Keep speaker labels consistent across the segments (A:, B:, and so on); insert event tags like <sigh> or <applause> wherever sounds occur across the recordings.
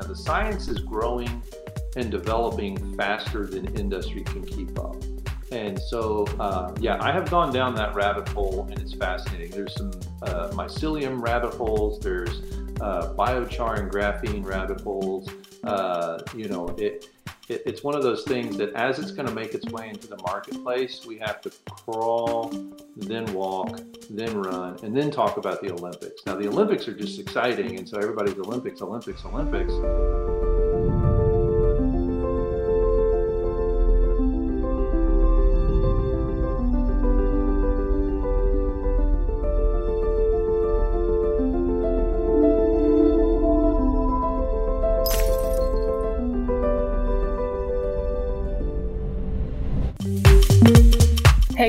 A: Now, the science is growing and developing faster than industry can keep up. And so, uh, yeah, I have gone down that rabbit hole and it's fascinating. There's some uh, mycelium rabbit holes, there's uh, biochar and graphene rabbit holes. Uh, you know, it, it, it's one of those things that as it's going to make its way into the marketplace, we have to crawl, then walk, then run, and then talk about the Olympics. Now, the Olympics are just exciting, and so everybody's Olympics, Olympics, Olympics.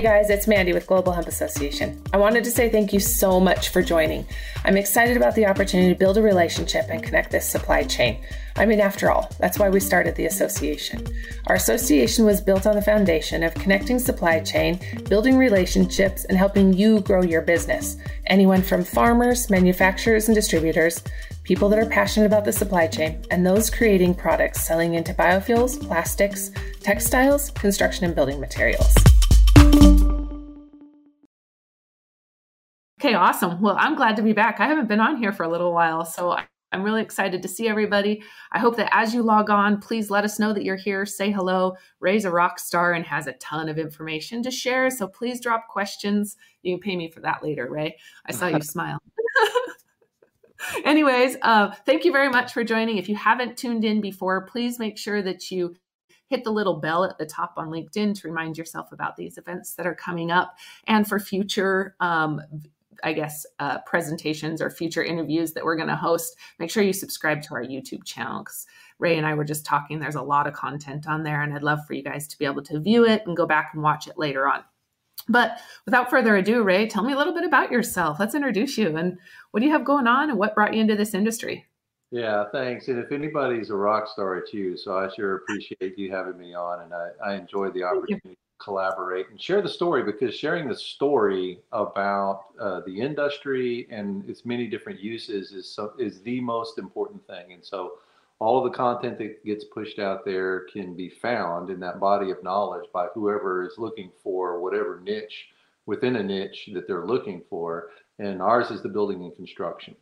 B: Hey guys, it's Mandy with Global Hemp Association. I wanted to say thank you so much for joining. I'm excited about the opportunity to build a relationship and connect this supply chain. I mean, after all, that's why we started the association. Our association was built on the foundation of connecting supply chain, building relationships, and helping you grow your business. Anyone from farmers, manufacturers, and distributors, people that are passionate about the supply chain, and those creating products selling into biofuels, plastics, textiles, construction, and building materials. Okay, awesome. Well, I'm glad to be back. I haven't been on here for a little while, so I'm really excited to see everybody. I hope that as you log on, please let us know that you're here. Say hello. Ray's a rock star and has a ton of information to share. So please drop questions. You can pay me for that later, Ray. I saw you <laughs> smile. <laughs> Anyways, uh, thank you very much for joining. If you haven't tuned in before, please make sure that you hit the little bell at the top on LinkedIn to remind yourself about these events that are coming up and for future um, I guess, uh, presentations or future interviews that we're going to host, make sure you subscribe to our YouTube channel because Ray and I were just talking. There's a lot of content on there, and I'd love for you guys to be able to view it and go back and watch it later on. But without further ado, Ray, tell me a little bit about yourself. Let's introduce you and what do you have going on and what brought you into this industry?
A: Yeah, thanks. And if anybody's a rock star, it's you. So I sure appreciate you having me on, and I, I enjoy the opportunity collaborate and share the story because sharing the story about uh, the industry and its many different uses is so is the most important thing. And so all of the content that gets pushed out there can be found in that body of knowledge by whoever is looking for whatever niche within a niche that they're looking for. And ours is the building and construction.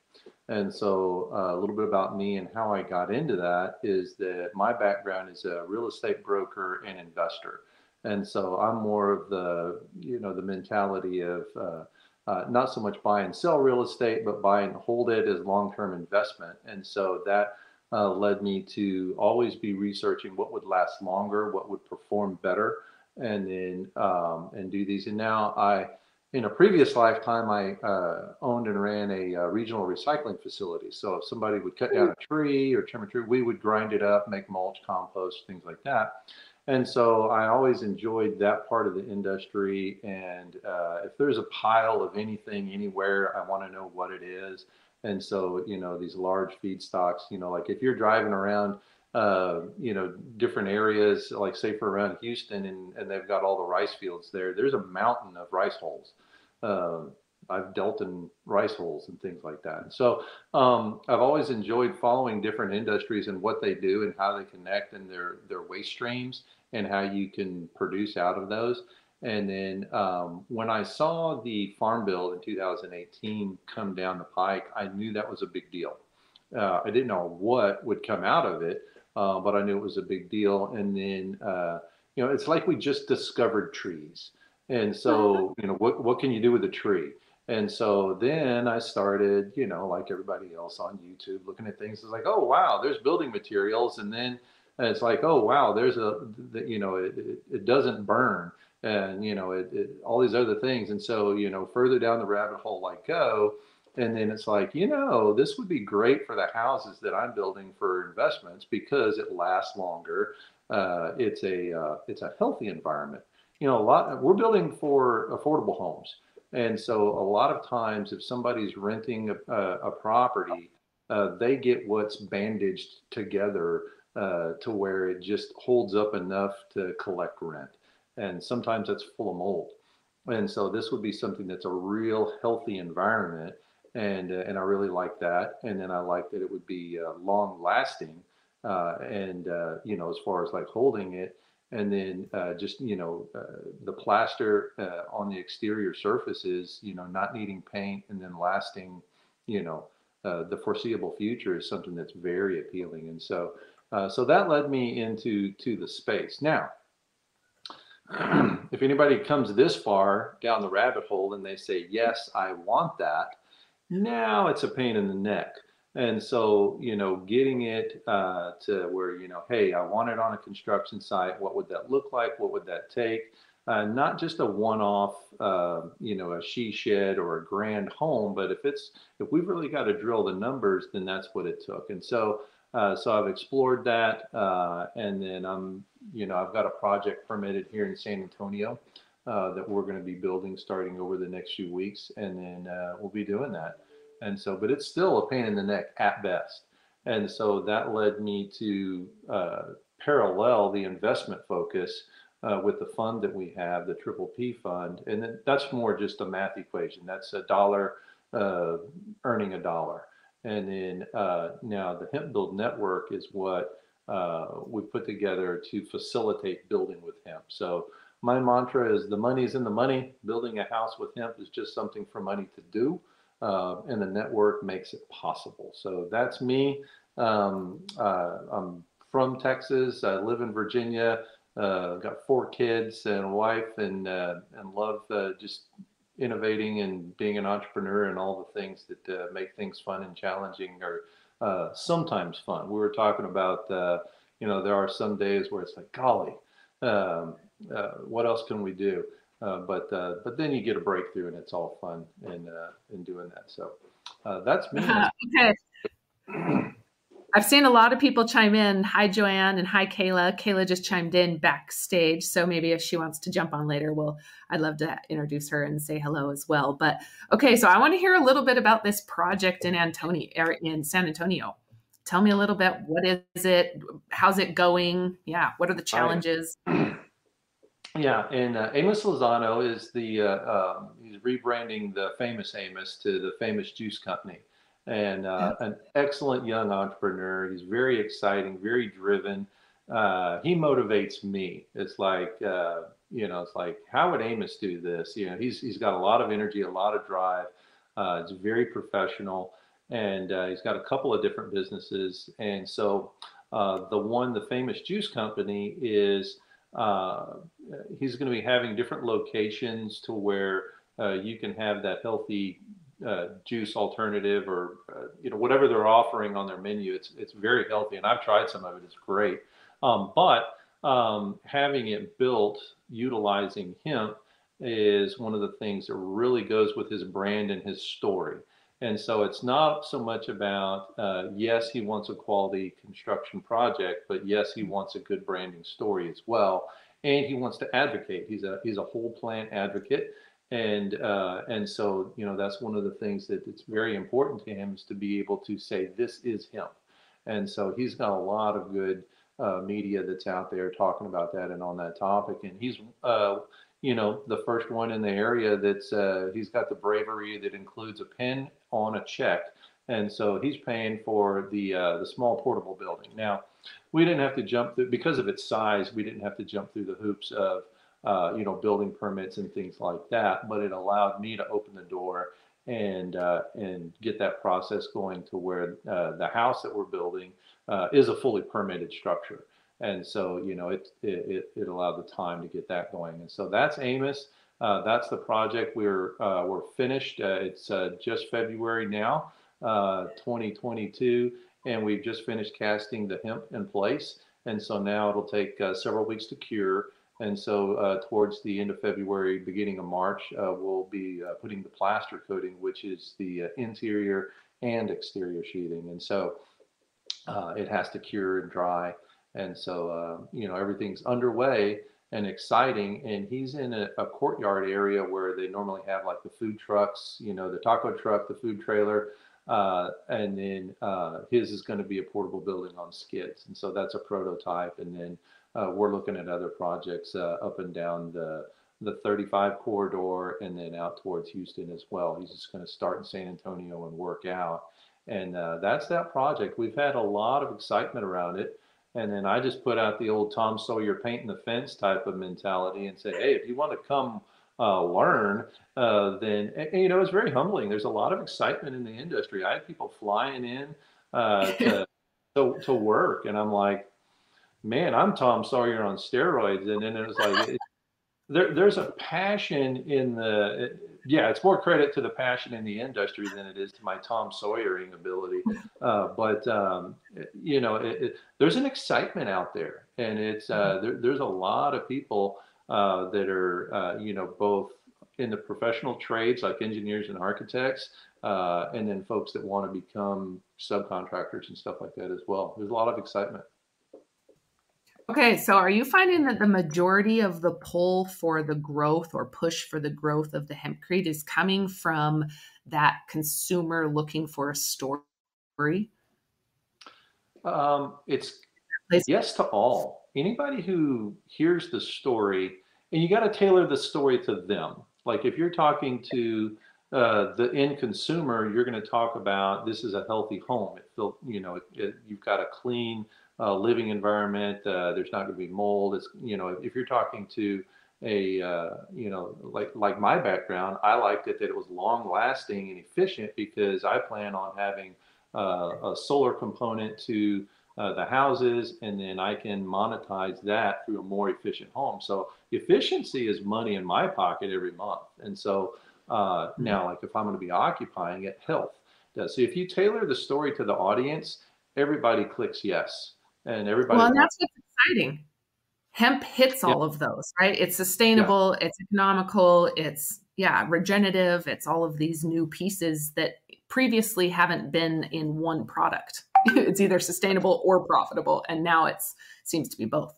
A: And so uh, a little bit about me and how I got into that is that my background is a real estate broker and investor and so I'm more of the you know the mentality of uh, uh, not so much buy and sell real estate, but buy and hold it as long-term investment. And so that uh, led me to always be researching what would last longer, what would perform better, and then um, and do these. And now I, in a previous lifetime, I uh, owned and ran a, uh, regional recycling facility. So if somebody would cut down a tree or trim a tree, we would grind it up, make mulch, compost, things like that. And so I always enjoyed that part of the industry. And uh, if there's a pile of anything anywhere, I want to know what it is. And so, you know, these large feedstocks, you know, like if you're driving around, uh, you know, different areas, like say for around Houston, and, and they've got all the rice fields there, there's a mountain of rice hulls. Uh, I've dealt in rice hulls and things like that. And so um, I've always enjoyed following different industries and what they do and how they connect and their their waste streams and how you can produce out of those. And then um, when I saw the Farm Bill in 2018 come down the pike, I knew that was a big deal. Uh, I didn't know what would come out of it, uh, but I knew it was a big deal. And then, uh, you know, it's like we just discovered trees. And so, <laughs> you know, what, what can you do with a tree? And so then I started, you know, like everybody else on YouTube, looking at things. It's like, oh, wow, there's building materials. And then it's like, oh wow, there's a, you know, it, it, it doesn't burn, and you know, it, it, all these other things. And so, you know, further down the rabbit hole I go, and then it's like, you know, this would be great for the houses that I'm building for investments because it lasts longer. Uh, it's a uh, it's a healthy environment. You know, a lot we're building for affordable homes, and so a lot of times if somebody's renting a, a, a property, uh, they get what's bandaged together uh, to where it just holds up enough to collect rent. And sometimes that's full of mold. And so this would be something that's a real healthy environment. and uh, and I really like that. And then I like that it would be uh, long lasting, uh, and uh, you know, as far as like holding it, and then uh, just you know, uh, the plaster on the exterior surfaces, you know, not needing paint, and then lasting, you know, the foreseeable future is something that's very appealing. And so, so that led me into to the space. Now, <clears throat> if anybody comes this far down the rabbit hole and they say, yes, I want that, now it's a pain in the neck. And so, you know, getting it uh, to where, you know, hey, I want it on a construction site. What would that look like? What would that take? Uh, not just a one-off, uh, you know, a she shed or a grand home, but if it's if we've really got to drill the numbers, then that's what it took. And so, uh, so I've explored that, uh, and then I'm, you know, I've got a project permitted here in San Antonio uh, that we're going to be building starting over the next few weeks, and then uh, we'll be doing that. And so, but it's still a pain in the neck at best. And so that led me to uh, parallel the investment focus uh, with the fund that we have, the Triple P fund, and then that's more just a math equation. That's a dollar uh, earning a dollar. And then uh, now the Hemp Build Network is what uh, we put together to facilitate building with hemp. So my mantra is the money's in the money. Building a house with hemp is just something for money to do. Uh, and the network makes it possible. So that's me. Um, uh, I'm from Texas. I live in Virginia. Uh, got four kids and a wife, and uh, and love uh, just innovating and being an entrepreneur and all the things that uh, make things fun and challenging or sometimes fun. We were talking about, you know, there are some days where it's like, golly, um, what else can we do? Uh, but uh, but then you get a breakthrough and it's all fun in uh, in doing that. So uh, that's me. <laughs>
B: okay. I've seen a lot of people chime in. Hi, Joanne, and hi, Kayla. Kayla just chimed in backstage, so maybe if she wants to jump on later, well, I'd love to introduce her and say hello as well. But okay, so I want to hear a little bit about this project in Antonio, er, in San Antonio. Tell me a little bit. What is it? How's it going? Yeah, what are the challenges? <clears throat>
A: Yeah, and uh, Amos Lozano is the uh, um, he's rebranding the famous Amos to the famous juice company, and uh, an excellent young entrepreneur. He's very exciting, very driven. Uh, he motivates me. It's like uh, you know, it's like how would Amos do this? You know, he's he's got a lot of energy, a lot of drive. Uh, it's very professional, and he's got a couple of different businesses. And so the one, the famous juice company, is uh, he's going to be having different locations to where uh, you can have that healthy uh, juice alternative or uh, you know whatever they're offering on their menu. It's it's very healthy, and I've tried some of it. It's great, um, but um, having it built utilizing hemp is one of the things that really goes with his brand and his story. And so it's not so much about, uh, yes, he wants a quality construction project, but yes, he wants a good branding story as well. And he wants to advocate. He's a, he's a whole plant advocate. And, uh, and so, you know, that's one of the things that it's very important to him is to be able to say, this is him. And so he's got a lot of good uh, media that's out there talking about that and on that topic. And he's, uh, you know, the first one in the area that's uh, he's got the bravery that includes a pen on a check, and so he's paying for the uh, the small portable building. Now, we didn't have to jump through because of its size. We didn't have to jump through the hoops of uh, you know building permits and things like that, but it allowed me to open the door and uh, and get that process going to where uh, the house that we're building uh, is a fully permitted structure. And so, you know, it, it, it allowed the time to get that going. And so that's Amos. Uh, that's the project. We're, uh, we're finished. Uh, it's uh, just February now, uh, 2022. And we've just finished casting the hemp in place. And so now it'll take uh, several weeks to cure. And so towards the end of February, beginning of March, we'll be putting the plaster coating, which is the interior and exterior sheathing. And so it has to cure and dry. And so, uh, you know, everything's underway and exciting. And he's in a, a, courtyard area where they normally have like the food trucks, you know, the taco truck, the food trailer. Uh, and then uh, his is going to be a portable building on skids. And so that's a prototype. And then uh, we're looking at other projects uh, up and down the the 35 corridor and then out towards Houston as well. He's just going to start in San Antonio and work out. And uh, that's that project. We've had a lot of excitement around it. And then I just put out the old Tom Sawyer painting the fence type of mentality and said, hey, if you want to come uh, learn, uh, then, and, you know, it's very humbling. There's a lot of excitement in the industry. I had people flying in uh, <laughs> to, to, to work, and I'm like, man, I'm Tom Sawyer on steroids. And then it was like, there, there's a passion in the, yeah, it's more credit to the passion in the industry than it is to my Tom Sawyering ability. <laughs> Uh, but um, you know, it, it, there's an excitement out there, and it's uh, mm-hmm. there, there's a lot of people uh, that are uh, you know both in the professional trades like engineers and architects, uh, and then folks that want to become subcontractors and stuff like that as well. There's a lot of excitement.
B: Okay, so are you finding that the majority of the pull for the growth or push for the growth of the hempcrete is coming from that consumer looking for a story?
A: Um, it's yes to all. Anybody who hears the story, and you got to tailor the story to them. Like if you're talking to uh, the end consumer, you're going to talk about this is a healthy home. It feel, you know, it, it, you've got a clean uh, living environment. Uh, there's not going to be mold. It's you know if you're talking to a uh, you know like like my background, I liked it that it was long lasting and efficient because I plan on having uh, a solar component to uh, the houses, and then I can monetize that through a more efficient home. So efficiency is money in my pocket every month, and so. Uh, mm-hmm. now, like if I'm going to be occupying it, health does. So if you tailor the story to the audience, everybody clicks yes and everybody.
B: Well, and that's what's exciting. Hemp hits all of those, right? It's sustainable, yeah. it's economical, it's yeah, regenerative. It's all of these new pieces that previously haven't been in one product. <laughs> it's either sustainable or profitable, and now it's seems to be both.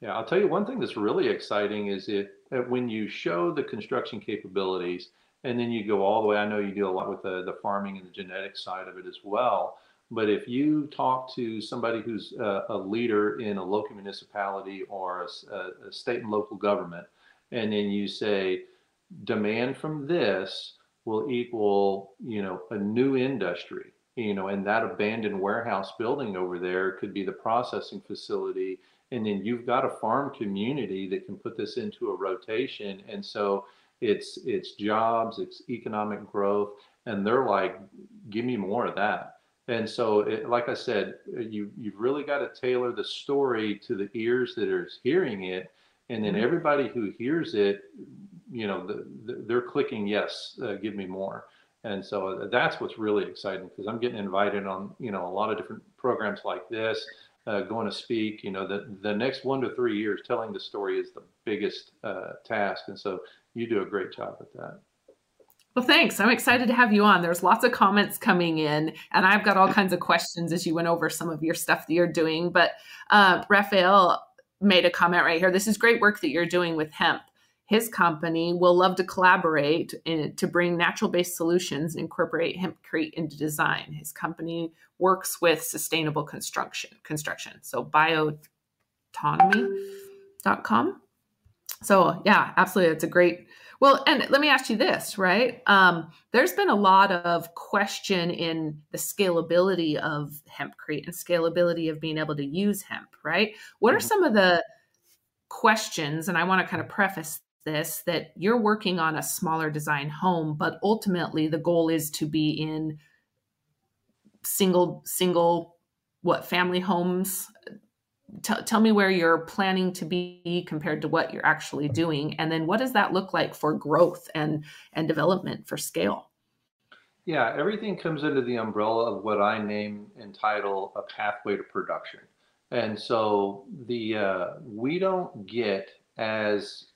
A: Yeah, I'll tell you one thing that's really exciting is it when you show the construction capabilities, and then you go all the way. I know you do a lot with the the farming and the genetic side of it as well. But if you talk to somebody who's a, a leader in a local municipality or a, a, state and local government, and then you say, demand from this will equal, you know, a new industry, you know, and that abandoned warehouse building over there could be the processing facility. And then you've got a farm community that can put this into a rotation. And so it's it's jobs, it's economic growth, and they're like, give me more of that. And so, it, like I said, you you've really got to tailor the story to the ears that are hearing it, and then mm-hmm. everybody who hears it, you know, the, the, they're clicking yes, uh, give me more. And so uh, that's what's really exciting because I'm getting invited on you know a lot of different programs like this, uh, going to speak. You know, the the next one to three years, telling the story is the biggest uh, task, and so you do a great job at that.
B: Well, thanks. I'm excited to have you on. There's lots of comments coming in, and I've got all kinds of questions as you went over some of your stuff that you're doing. But uh, Raphael made a comment right here. This is great work that you're doing with hemp. His company will love to collaborate in, to bring natural based solutions and incorporate hempcrete into design. His company works with sustainable construction. Construction. So bioautonomy.com. So yeah, absolutely. It's a great well, and let me ask you this, right? Um, there's been a lot of question in the scalability of hempcrete and scalability of being able to use hemp, right? What are mm-hmm. some of the questions? And I want to kind of preface this that you're working on a smaller design home, but ultimately the goal is to be in single, single, what family homes T- tell me where you're planning to be compared to what you're actually doing and then what does that look like for growth and and development for scale
A: yeah everything comes under the umbrella of what i name and title a pathway to production and so the uh, we don't get as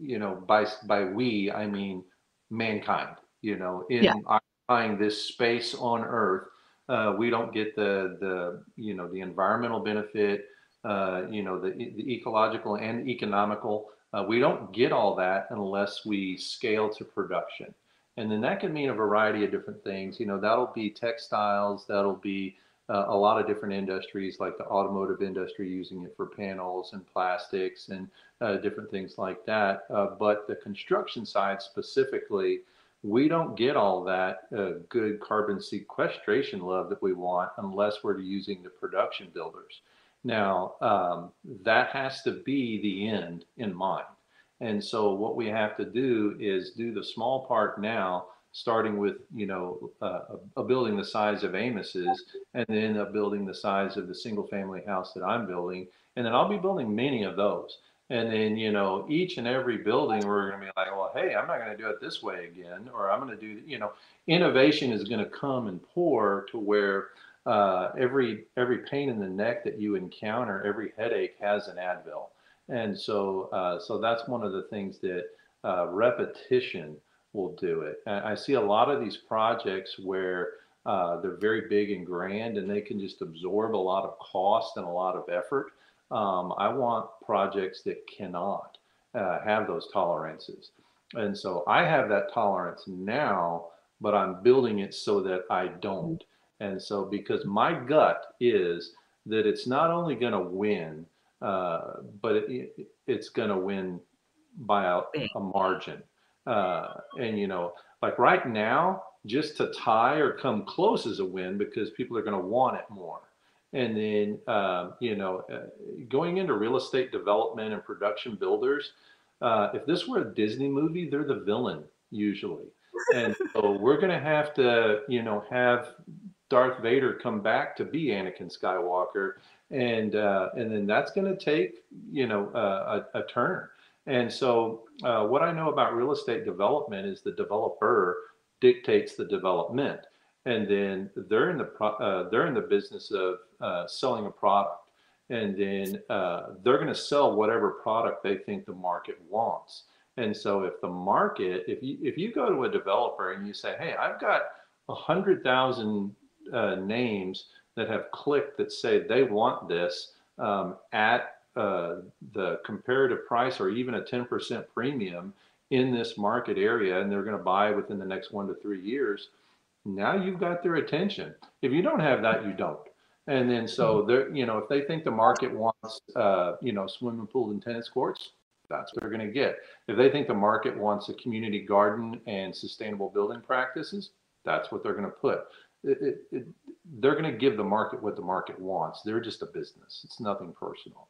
A: you know by by we i mean mankind you know in yeah. occupying this space on earth uh, we don't get the the you know the environmental benefit uh, you know, the, the ecological and economical. Uh, we don't get all that unless we scale to production. And then that can mean a variety of different things. You know, that'll be textiles, that'll be, uh, a lot of different industries like the automotive industry using it for panels and plastics and uh, different things like that. Uh, but the construction side specifically, we don't get all that uh, good carbon sequestration love that we want unless we're using the production builders. Now, um, that has to be the end in mind. And so what we have to do is do the small part now, starting with, you know, uh, a building the size of Amos's and then a building the size of the single family house that I'm building. And then I'll be building many of those. And then, you know, each and every building, we're going to be like, well, hey, I'm not going to do it this way again, or I'm going to do, you know, innovation is going to come and pour to where uh, every every pain in the neck that you encounter, every headache has an Advil, and so uh, so that's one of the things that uh, repetition will do it. And I see a lot of these projects where uh, they're very big and grand, and they can just absorb a lot of cost and a lot of effort. Um, I want projects that cannot uh, have those tolerances, and so I have that tolerance now, but I'm building it so that I don't. And so, because my gut is that it's not only going to win, uh, but it, it, it's going to win by a, a margin. Uh, and, you know, like right now, just to tie or come close is a win because people are going to want it more. And then, uh, you know, uh, going into real estate development and production builders, uh, if this were a Disney movie, they're the villain usually. And so we're going to have to, you know, have Darth Vader come back to be Anakin Skywalker, and uh, and then that's going to take you know uh, a, a, turn. And so uh, what I know about real estate development is the developer dictates the development, and then they're in the pro- uh, they're in the business of uh, selling a product, and then uh, they're going to sell whatever product they think the market wants. And so if the market, if you if you go to a developer and you say, hey, I've got a hundred thousand uh, names that have clicked that say they want this um, at uh, the comparative price or even a 10% premium in this market area and they're going to buy within the next one to three years now you've got their attention. If you don't have that you don't. And then so mm-hmm. they're you know if they think the market wants uh, you know swimming pool and tennis courts that's what they're going to get. If they think the market wants a community garden and sustainable building practices that's what they're going to put it, it, they're going to give the market what the market wants. They're just a business. It's nothing personal.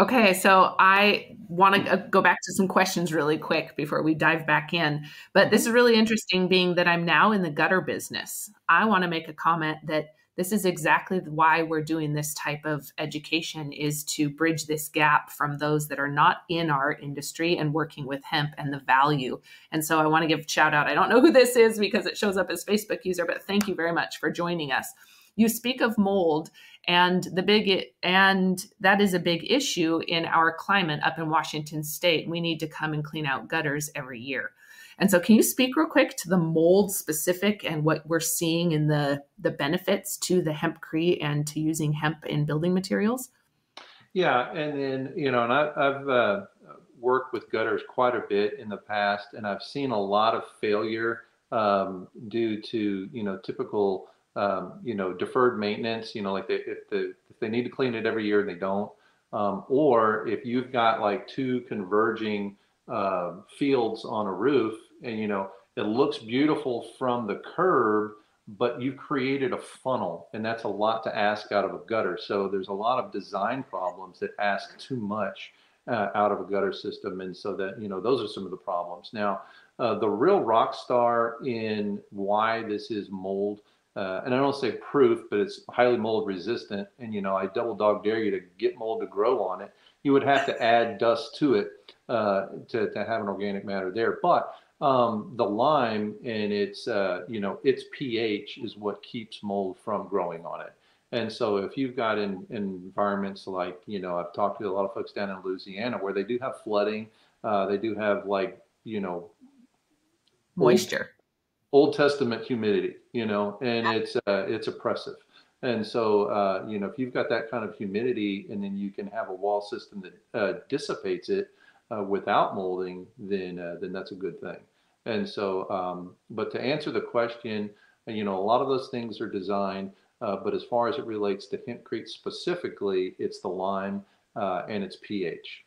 B: Okay, so I want to uh, go back to some questions really quick before we dive back in. But this is really interesting, being that I'm now in the gutter business. I want to make a comment that this is exactly why we're doing this type of education is to bridge this gap from those that are not in our industry and working with hemp and the value. And so i want to give shout out. I don't know who this is because it shows up as facebook user but thank you very much for joining us. You speak of mold and the big and that is a big issue in our climate up in washington state. We need to come and clean out gutters every year and so, can you speak real quick to the mold specific and what we're seeing in the the benefits to the hempcrete and to using hemp in building materials?
A: Yeah, and then you know, and I, have uh, worked with gutters quite a bit in the past, and I've seen a lot of failure um, due to you know typical um, you know deferred maintenance. You know, like they, if the if they need to clean it every year and they don't, um, or if you've got like two converging uh, fields on a roof you know it looks beautiful from the curb but you've created a funnel and that's a lot to ask out of a gutter so there's a lot of design problems that ask too much uh, out of a gutter system and so that you know those are some of the problems now uh, the real rock star in why this is mold uh, and I don't say proof, but it's highly mold resistant. And you know, I double dog dare you to get mold to grow on it. You would have to add dust to it uh, to to have an organic matter there. But um, the lime and its, uh, you know, its pH is what keeps mold from growing on it. And so if you've got in, in environments like, you know, I've talked to a lot of folks down in Louisiana where they do have flooding, uh, they do have like, you know,
B: moisture,
A: Old, Old Testament humidity, you know, and it's, uh, it's oppressive. And so, uh, you know, if you've got that kind of humidity and then you can have a wall system that uh, dissipates it, uh, without molding, then uh, then that's a good thing. And so, um, but to answer the question, you know, a lot of those things are designed. Uh, but as far as it relates to hempcrete specifically, it's the lime uh, and its pH.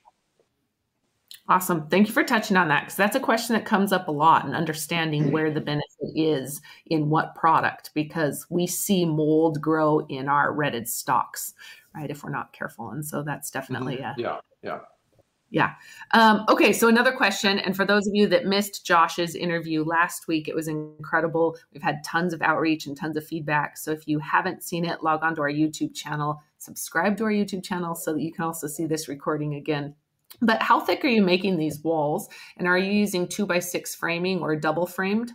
B: Awesome. Thank you for touching on that because that's a question that comes up a lot and understanding where the benefit is in what product because we see mold grow in our retted stocks, right? If we're not careful. And so that's definitely
A: mm-hmm. a, yeah, yeah.
B: Yeah. Um, okay. So another question, and for those of you that missed Josh's interview last week, it was incredible. We've had tons of outreach and tons of feedback. So if you haven't seen it, log on to our YouTube channel, subscribe to our YouTube channel so that you can also see this recording again. But how thick are you making these walls? And are you using two by six framing or double framed?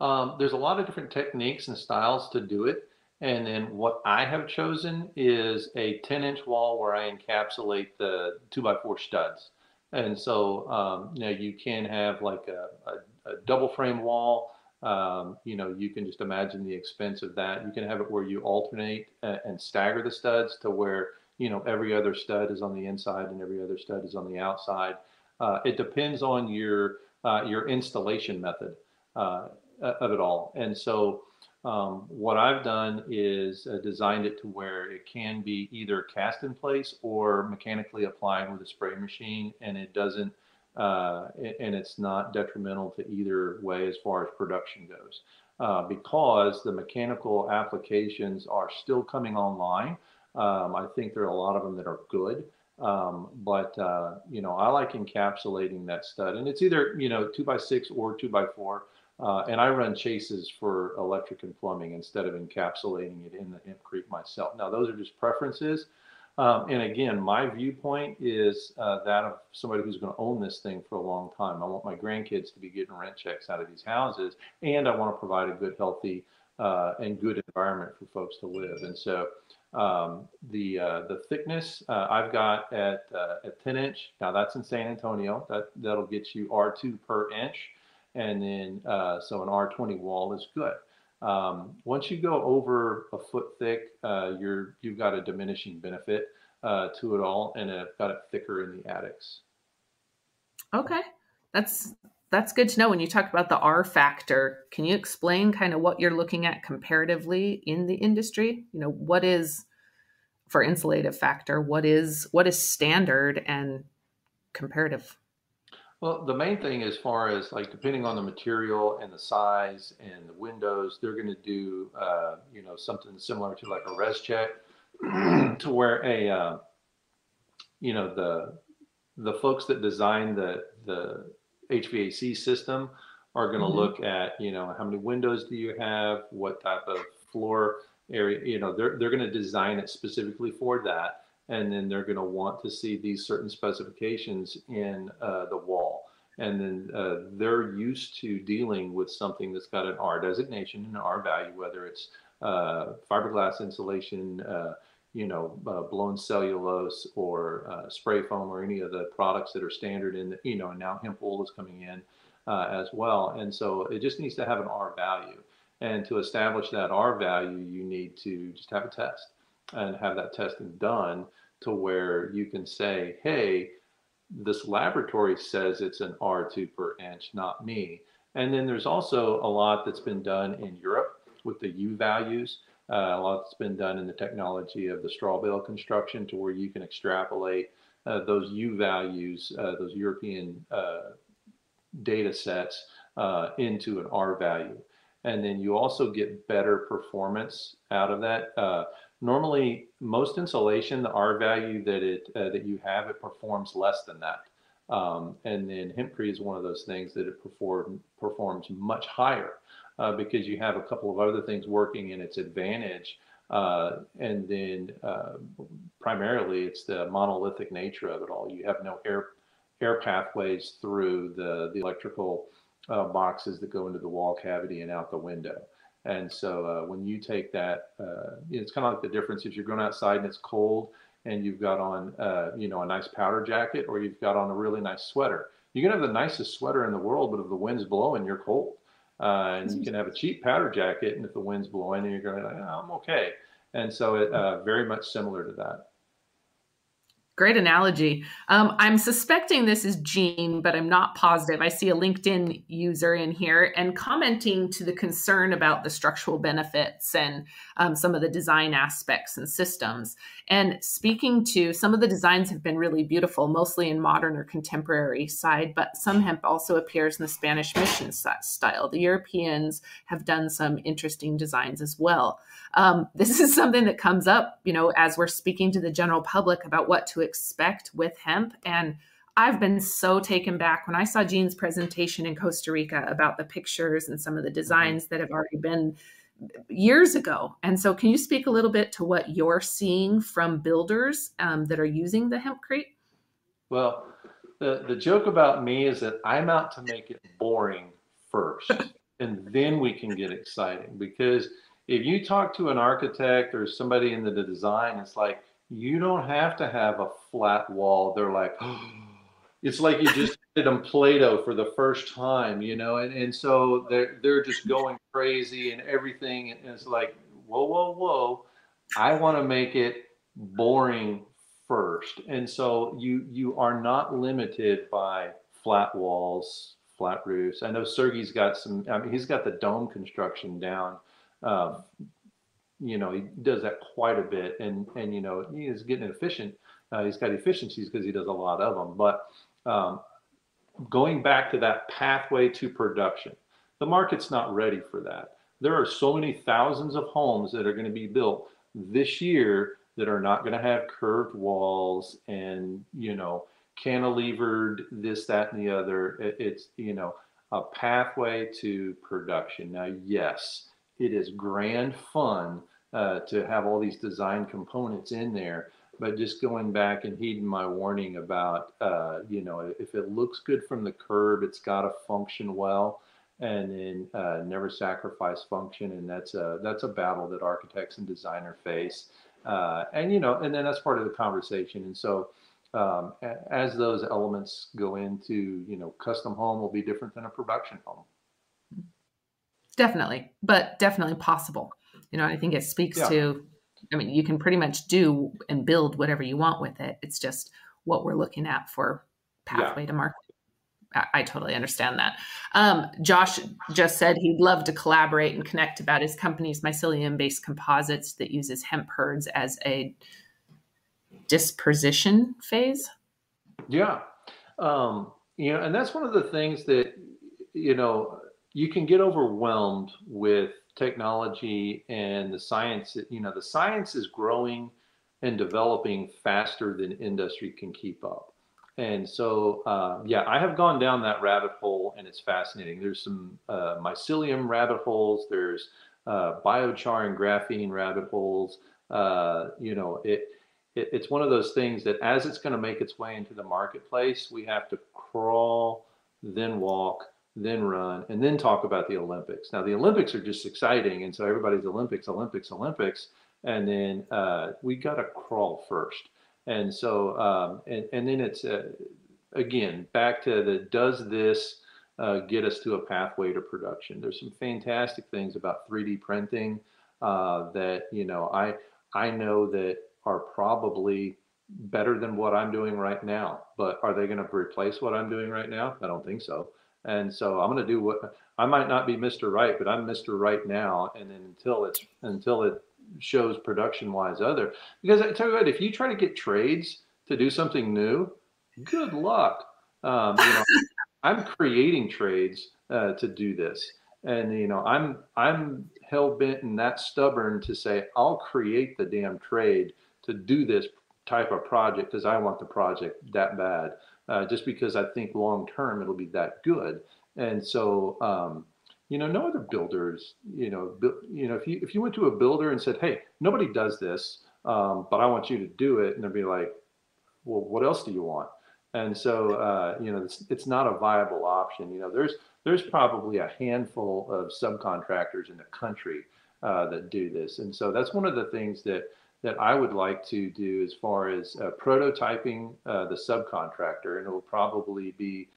A: Um, there's a lot of different techniques and styles to do it. And then what I have chosen is a 10 inch wall where I encapsulate the two by four studs. And so, um, you know, you can have like a, a, a double frame wall. Um, you know, you can just imagine the expense of that. You can have it where you alternate and stagger the studs to where, you know, every other stud is on the inside and every other stud is on the outside. Uh, it depends on your, uh, your installation method uh, of it all. And so, um, what I've done is uh, designed it to where it can be either cast in place or mechanically applied with a spray machine, and it doesn't, uh, and it's not detrimental to either way as far as production goes. Uh, because the mechanical applications are still coming online. Um, I think there are a lot of them that are good. Um, but uh, you know, I like encapsulating that stud, and it's either you know two by six or two by four. Uh, and I run chases for electric and plumbing instead of encapsulating it in the hempcrete myself. Now, those are just preferences. Um, and again, my viewpoint is uh, that of somebody who's going to own this thing for a long time. I want my grandkids to be getting rent checks out of these houses, and I want to provide a good, healthy, uh, and good environment for folks to live. And so, um, the uh, the thickness uh, I've got at uh, at 10 inch. Now that's in San Antonio. That that'll get you R2 per inch and then uh, so an R20 wall is good. Um, once you go over a foot thick, uh, you're you've got a diminishing benefit uh, to it all, and it got it thicker in the attics.
B: Okay, that's that's good to know. When you talk about the R factor, can you explain kind of what you're looking at comparatively in the industry? You know, what is for insulative factor? What is what is standard and comparative?
A: Well, the main thing as far as like depending on the material and the size and the windows, they're going to do uh, you know something similar to like a REScheck <clears throat> to where a uh, you know the the folks that design the the HVAC system are going to mm-hmm. look at you know how many windows do you have, what type of floor area, you know they're they're going to design it specifically for that and then they're going to want to see these certain specifications in uh, the wall. And then uh, they're used to dealing with something that's got an R designation, and an R value, whether it's uh, fiberglass insulation, uh, you know, uh, blown cellulose or uh, spray foam or any of the products that are standard in the, you know, and now hemp wool is coming in as well. And so it just needs to have an R value. And to establish that R value, you need to just have a test and have that testing done to where you can say, hey, this laboratory says it's an R2 per inch, not me. And then there's also a lot that's been done in Europe with the U values. Uh, a lot that's been done in the technology of the straw bale construction to where you can extrapolate uh, those U values, uh, those European uh, data sets uh, into an R value. And then you also get better performance out of that. Normally most insulation, the R value that it uh, that you have, it performs less than that. Um, and then hempcrete is one of those things that it perform, performs much higher uh, because you have a couple of other things working in its advantage. Uh, and then uh, primarily it's the monolithic nature of it all. You have no air air pathways through the, the electrical uh, boxes that go into the wall cavity and out the window. And so uh, when you take that, uh, it's kind of like the difference if you're going outside and it's cold and you've got on, uh, you know, a nice powder jacket or you've got on a really nice sweater. You can have the nicest sweater in the world, but if the wind's blowing, you're cold. Uh, and you can have a cheap powder jacket, and if the wind's blowing, you're going, oh, I'm okay. And so it uh, very much similar to that.
B: Great analogy. Um, I'm suspecting this is Jean, but I'm not positive. I see a LinkedIn user in here and commenting to the concern about the structural benefits and um, some of the design aspects and systems. And speaking to some of the designs have been really beautiful, mostly in modern or contemporary side, but some hemp also appears in the Spanish mission style. The Europeans have done some interesting designs as well. Um, <laughs> this is something that comes up, you know, as we're speaking to the general public about what to expect with hemp. And I've been so taken back when I saw Jean's presentation in Costa Rica about the pictures and some of the mm-hmm. designs that have already been years ago. And so, can you speak a little bit to what you're seeing from builders um, that are using the hempcrete?
A: Well, the, the joke about me is that I'm out to make it boring first, <laughs> and then we can get exciting. Because if you talk to an architect or somebody in the design, it's like, you don't have to have a flat wall. They're like, oh, <gasps> it's like you just <laughs> did them Play-Doh for the first time, you know, and, and so they're they're just going crazy and everything. And it's like, whoa, whoa, whoa. I want to make it boring first. And so you you are not limited by flat walls, flat roofs. I know Sergey's got some, I mean, he's got the dome construction down. Uh, you know, he does that quite a bit, and and you know, he is getting efficient. Uh, he's got efficiencies because he does a lot of them. But um, going back to that pathway to production, the market's not ready for that. There are so many thousands of homes that are going to be built this year that are not going to have curved walls and you know cantilevered this that and the other. It's you know a pathway to production. Now, yes, it is grand fun uh, to have all these design components in there. But just going back and heeding my warning about, uh, you know, if it looks good from the curb, it's got to function well, and then uh, never sacrifice function. And that's a that's a battle that architects and designer face. Uh, and you know, and then that's part of the conversation. And so, um, as those elements go into, you know, custom home will be different than a production home.
B: Definitely, but definitely possible. You know, I think it speaks yeah. to, I mean, you can pretty much do and build whatever you want with it. It's just what we're looking at for pathway yeah. to market. I, I, totally understand that. Um, Josh just said he'd love to collaborate and connect about his company's mycelium based composites that uses hemp hurds as a dispersion phase.
A: Yeah. Um, you know, and that's one of the things that, you know, you can get overwhelmed with technology and the science you know the science is growing and developing faster than industry can keep up. And so uh, yeah i have gone down that rabbit hole and it's fascinating. There's some uh, mycelium rabbit holes there's uh, biochar and graphene rabbit holes uh, you know it, it it's one of those things that as it's going to make its way into the marketplace we have to crawl then walk then run, and then talk about the Olympics. Now, the Olympics are just exciting, and so everybody's Olympics, Olympics, Olympics, and then uh, we got to crawl first. And so, um, and, and then it's uh, again back to the does this uh, get us to a pathway to production? There's some fantastic things about 3D printing uh, that you know I I know that are probably better than what I'm doing right now. But are they going to replace what I'm doing right now? I don't think so. And so I'm going to do what I might not be Mr. Right, but I'm Mr. Right now. And then until it's until it shows production wise other, because I tell you what, if you try to get trades to do something new, good luck. Um, you know, <laughs> I'm creating trades uh, to do this, and you know, I'm I'm hell bent and that stubborn to say I'll create the damn trade to do this type of project because I want the project that bad uh, just because I think long term it'll be that good. And so, um, you know, no other builders, you know, bu- you know, if you if you went to a builder and said, "Hey, nobody does this, um, but I want you to do it," and they'd be like, "Well, what else do you want?" And so, uh, you know, it's, it's not a viable option. You know, there's there's probably a handful of subcontractors in the country uh, that do this, and so that's one of the things that that I would like to do as far as uh, prototyping uh, the subcontractor, and it will probably be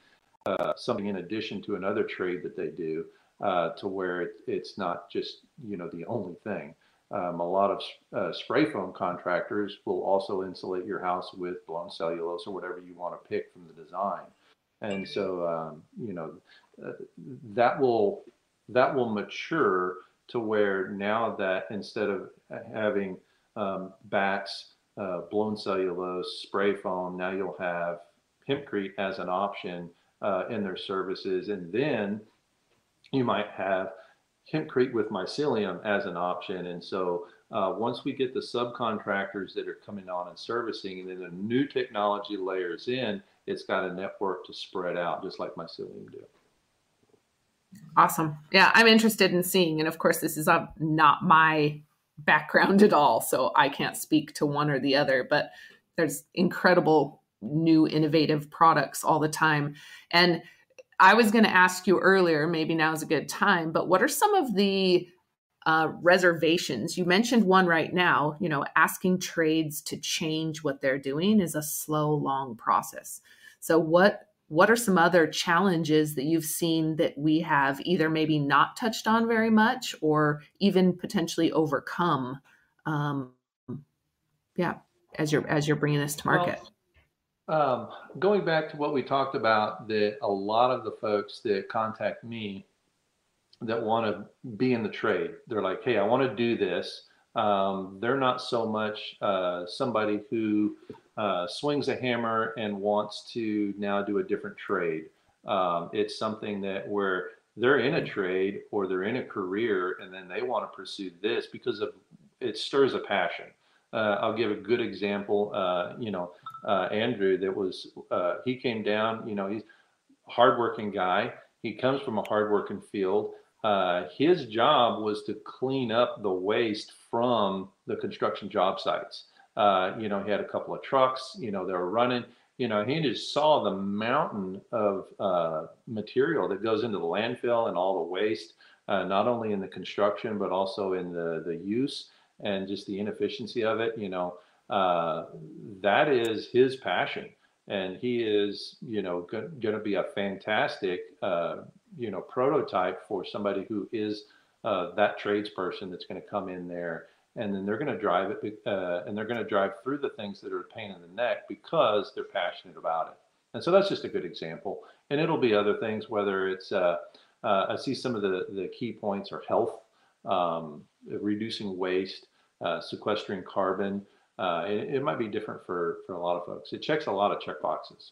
A: uh, something in addition to another trade that they do, uh, to where it, it's not just you know the only thing. Um, a lot of uh, spray foam contractors will also insulate your house with blown cellulose or whatever you want to pick from the design. And so, um, you know, uh, that will that will mature to where now that instead of having um, batts, uh, blown cellulose, spray foam, now you'll have hempcrete as an option uh, in their services, and then you might have hempcrete with mycelium as an option. And so uh, once we get the subcontractors that are coming on and servicing, and then the new technology layers in, it's got a network to spread out, just like mycelium do.
B: Awesome. Yeah, I'm interested in seeing. And of course, this is not my background at all. So I can't speak to one or the other, but there's incredible new innovative products all the time. And I was going to ask you earlier, maybe now is a good time, but what are some of the uh, reservations? You mentioned one right now, you know, asking trades to change what they're doing is a slow, long process. So what what are some other challenges that you've seen that we have either maybe not touched on very much or even potentially overcome um, yeah as you're as you're bringing this to market well,
A: um, going back to what we talked about, that a lot of the folks that contact me that want to be in the trade, they're like, hey, I want to do this. Um, they're not so much uh, somebody who uh, swings a hammer and wants to now do a different trade. Um, it's something that where they're in a trade or they're in a career and then they want to pursue this because of it stirs a passion. Uh, I'll give a good example. Uh, you know, uh, Andrew that was uh, he came down. You know, he's a hardworking guy. He comes from a hardworking field. Uh, his job was to clean up the waste from the construction job sites. Uh, you know, he had a couple of trucks. You know, they were running. You know, he just saw the mountain of uh, material that goes into the landfill and all the waste, uh, not only in the construction but also in the the use and just the inefficiency of it. You know, uh, that is his passion and he is you know going to be a fantastic uh, you know prototype for somebody who is uh, that tradesperson that's going to come in there and then they're going to drive it uh, and they're going to drive through the things that are a pain in the neck because they're passionate about it and so that's just a good example and it'll be other things whether it's uh, uh, i see some of the, the key points are health um, reducing waste sequestering carbon uh, it, it, might be different for, for a lot of folks. It checks a lot of check boxes.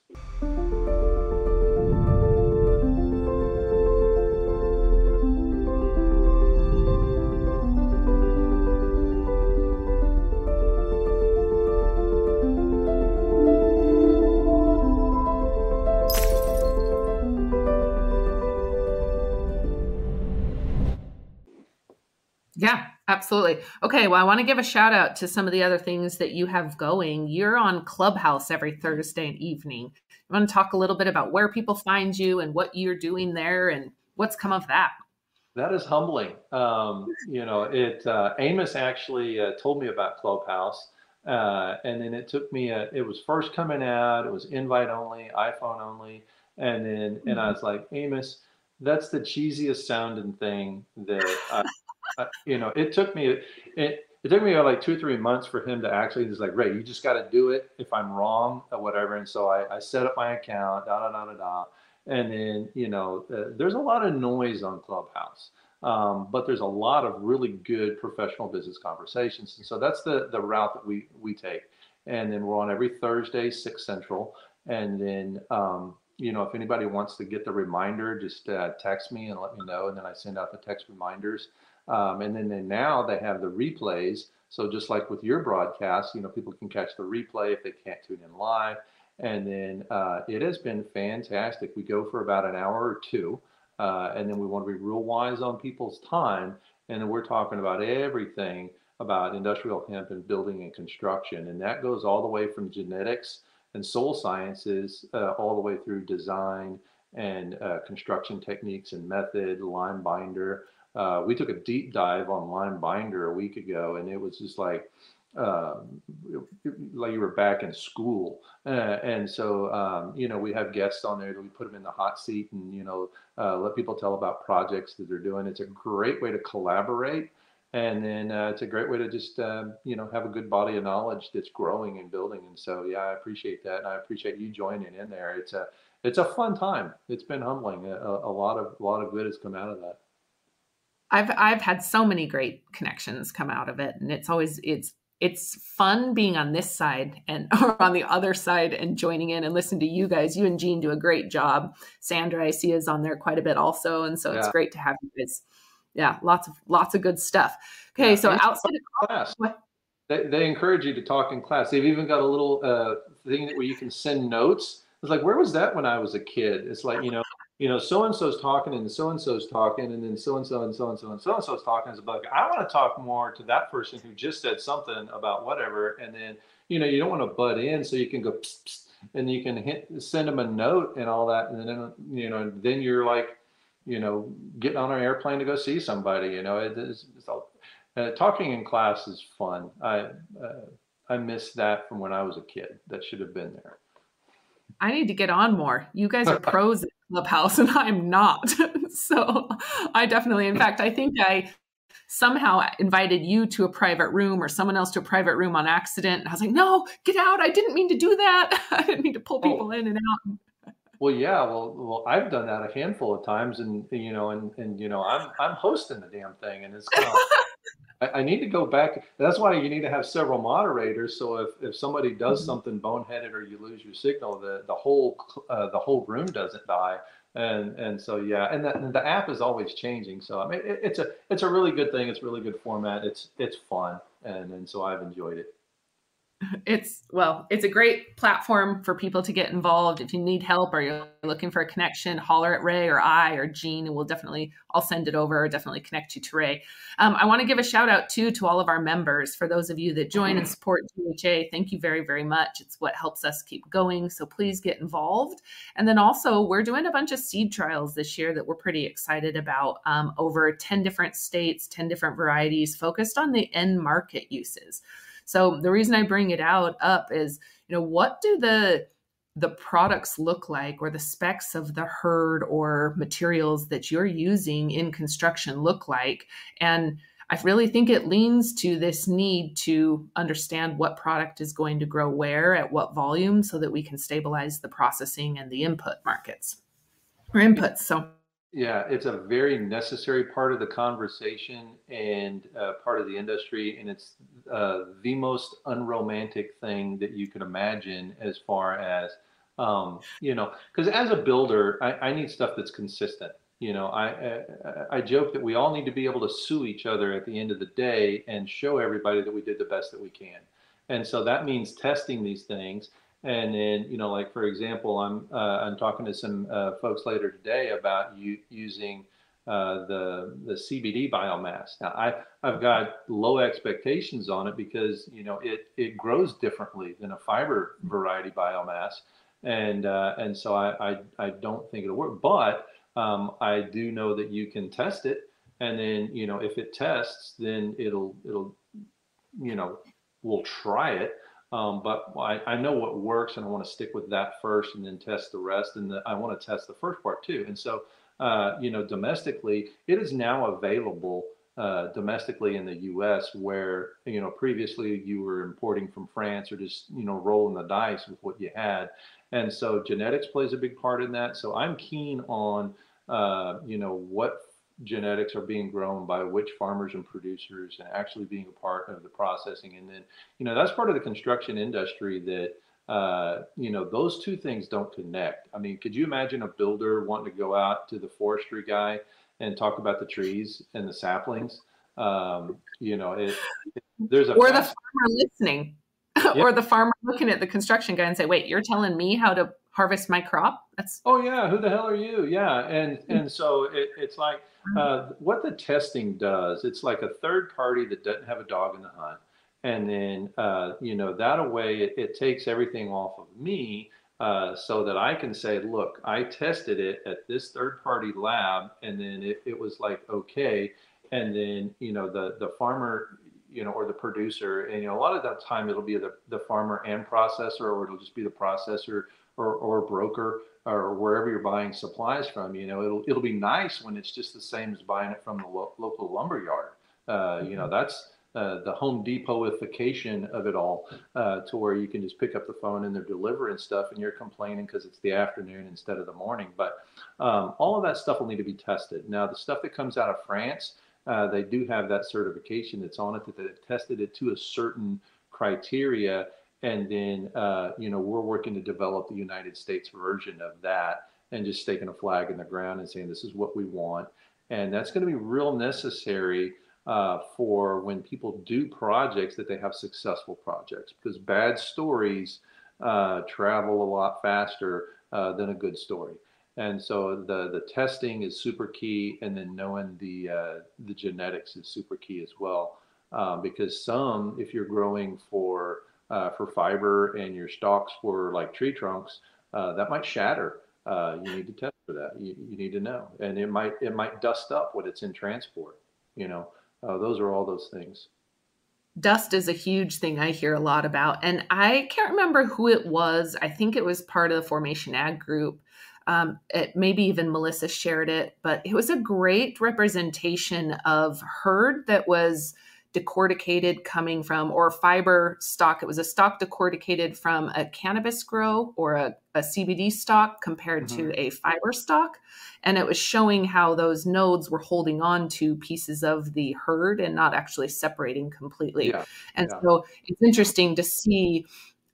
B: Absolutely. Okay. Well, I want to give a shout out to some of the other things that you have going. You're on Clubhouse every Thursday and evening. You want to talk a little bit about where people find you and what you're doing there and what's come of that?
A: That is humbling. Um, you know, it uh, Amos actually uh, told me about Clubhouse, uh, and then it took me. A, it was first coming out. It was invite only, iPhone only, and then and I mm-hmm. was like, Amos, that's the cheesiest sounding thing that You know, it took me it it took me like two or three months for him to actually just like, Ray, you just got to do it if I'm wrong or whatever. And so I, I set up my account, da da da da da, and then you know, uh, there's a lot of noise on Clubhouse. Um, but there's a lot of really good professional business conversations, and so that's the the route that we we take. And then we're on every Thursday, six central, and then um, you know if anybody wants to get the reminder, just uh, text me and let me know, and then I send out the text reminders. Um, and then now they have the replays. So just like with your broadcast, you know, people can catch the replay if they can't tune in live. And then uh, it has been fantastic. We go for about an hour or two, uh, and then we want to be real wise on people's time. And then we're talking about everything about industrial hemp and building and construction. And that goes all the way from genetics and soil sciences, uh, all the way through design and uh, construction techniques and method, lime binder, uh, we took a deep dive on Lime Binder a week ago, and it was just like uh, like you were back in school. Uh, and so, um, you know, we have guests on there that we put them in the hot seat and, you know, uh, let people tell about projects that they're doing. It's a great way to collaborate and then uh, it's a great way to just um, you know have a good body of knowledge that's growing and building. And so yeah, I appreciate that, and I appreciate you joining in there. It's a it's a fun time. It's been humbling. A, a lot of a lot of good has come out of that.
B: I've I've had so many great connections come out of it, and it's always it's it's fun being on this side and <laughs> or on the other side and joining in and listen to you guys. You and Jean do a great job. Sandra, I see, is on there quite a bit also, and so yeah. it's great to have you guys. Yeah, lots of lots of good stuff. Okay, yeah, so outside of
A: class, they, they encourage you to talk in class. They've even got a little uh, thing where you can send notes. It's like, where was that when I was a kid? It's like, you know, you know, so and so's talking and so and so's talking, and then so and so and so and so and so and so's talking. It's like I want to talk more to that person who just said something about whatever, and then you know you don't want to butt in, so you can go psst, psst, and you can hit, send them a note and all that, and then you know then you're like, you know, getting on an airplane to go see somebody. You know, it is it's all, uh, talking in class is fun. I uh, I miss that from when I was a kid. That should have been there.
B: I need to get on more. You guys are pros <laughs> Clubhouse <laughs> and I'm not. <laughs> so I definitely, in fact, I think I somehow invited you to a private room or someone else to a private room on accident. And I was like, no, get out. I didn't mean to do that. <laughs> I didn't mean to pull people oh. in and out.
A: Well, yeah, well, well, I've done that a handful of times, and you know, and and you know, I'm I'm hosting the damn thing, and it's kind of, I, I, need to go back. That's why you need to have several moderators. So if, if somebody does mm-hmm. something boneheaded or you lose your signal, the the whole uh, the whole room doesn't die. And and so yeah, and, and the app is always changing. So I mean, it, it's a it's a really good thing. It's a really good format. It's it's fun, and and so I've enjoyed it
B: it's well it's a great platform for people to get involved. If you need help or you're looking for a connection holler at ray or i or jean and we'll definitely i'll send it over or definitely connect you to ray. Um, i want to give a shout out too to all of our members. For those of you that join and support gha thank you very very much. It's what helps us keep going so please get involved. And then also we're doing a bunch of seed trials this year that we're pretty excited about um, over 10 different states 10 different varieties focused on the end market uses so the reason I bring it out up is, you know, what do the the products look like or the specs of the hurd or materials that you're using in construction look like and I really think it leans to this need to understand what product is going to grow where at what volume so that we can stabilize the processing and the input markets or inputs. So
A: yeah, it's a very necessary part of the conversation and uh, part of the industry, and it's uh, the most unromantic thing that you could imagine as far as um, you know. Because as a builder, I, I, need stuff that's consistent. You know, I, I I joke that we all need to be able to sue each other at the end of the day and show everybody that we did the best that we can. And so that means testing these things and then, you know, like for example, I'm uh, I'm talking to some uh, folks later today about you using uh, the the CBD biomass. Now, I I've got low expectations on it because you know it it grows differently than a fiber variety biomass, and uh, and so I, I I don't think it'll work. But um, I do know that you can test it, and then you know if it tests, then it'll it'll you know we'll try it um, but I, I, know what works and I want to stick with that first and then test the rest. And the, I want to test the first part too. And so, uh, you know, domestically, it is now available uh, domestically in the US where, you know, previously you were importing from France or just, you know, rolling the dice with what you had. And so genetics plays a big part in that. So I'm keen on, uh, you know, what genetics are being grown by which farmers and producers and actually being a part of the processing. And then you know that's part of the construction industry that uh, you know those two things don't connect. I mean could you imagine a builder wanting to go out to the forestry guy and talk about the trees and the saplings? Um, you know it, it, there's a
B: or the farmer listening. <laughs> Or the farmer looking at the construction guy and say wait you're telling me how to harvest my crop
A: that's oh yeah who the hell are you yeah and and so it, it's like uh, what the testing does, it's like a third party that doesn't have a dog in the hunt. And then, uh, you know, that way it, it, takes everything off of me uh, so that I can say, look, I tested it at this third party lab and then it, it was like, okay. And then, you know, the, the farmer, you know, or the producer, and, you know, a lot of that time it'll be the, the farmer and processor, or it'll just be the processor or, or broker or wherever you're buying supplies from, you know, it'll it'll be nice when it's just the same as buying it from the lo- local lumber yard. Uh, you know, that's uh, the Home Depotification of it all, uh, to where you can just pick up the phone and they're delivering stuff, and you're complaining because it's the afternoon instead of the morning. But um, all of that stuff will need to be tested. Now, the stuff that comes out of France, uh, they do have that certification that's on it that they've tested it to a certain criteria, and then uh, you know we're working to develop the United States version of that, and just staking a flag in the ground and saying this is what we want, and that's going to be real necessary uh, for when people do projects that they have successful projects because bad stories uh, travel a lot faster uh, than a good story. And so the the testing is super key, and then knowing the uh, the genetics is super key as well. Um, because some, if you're growing for uh, for fiber and your stalks for like tree trunks, uh, that might shatter. you need to test for that. You, you need to know, and it might it might dust up when it's in transport. You know, uh, those are all those things.
B: Dust is a huge thing I hear a lot about. And I can't remember who it was. I think it was part of the Formation Ag group. Um, it, maybe even Melissa shared it, but it was a great representation of hurd that was decorticated coming from or fiber stalk. It was a stalk decorticated from a cannabis grow or a, a CBD stalk compared mm-hmm. to a fiber stalk. And it was showing how those nodes were holding on to pieces of the hurd and not actually separating completely. Yeah. And yeah. so it's interesting to see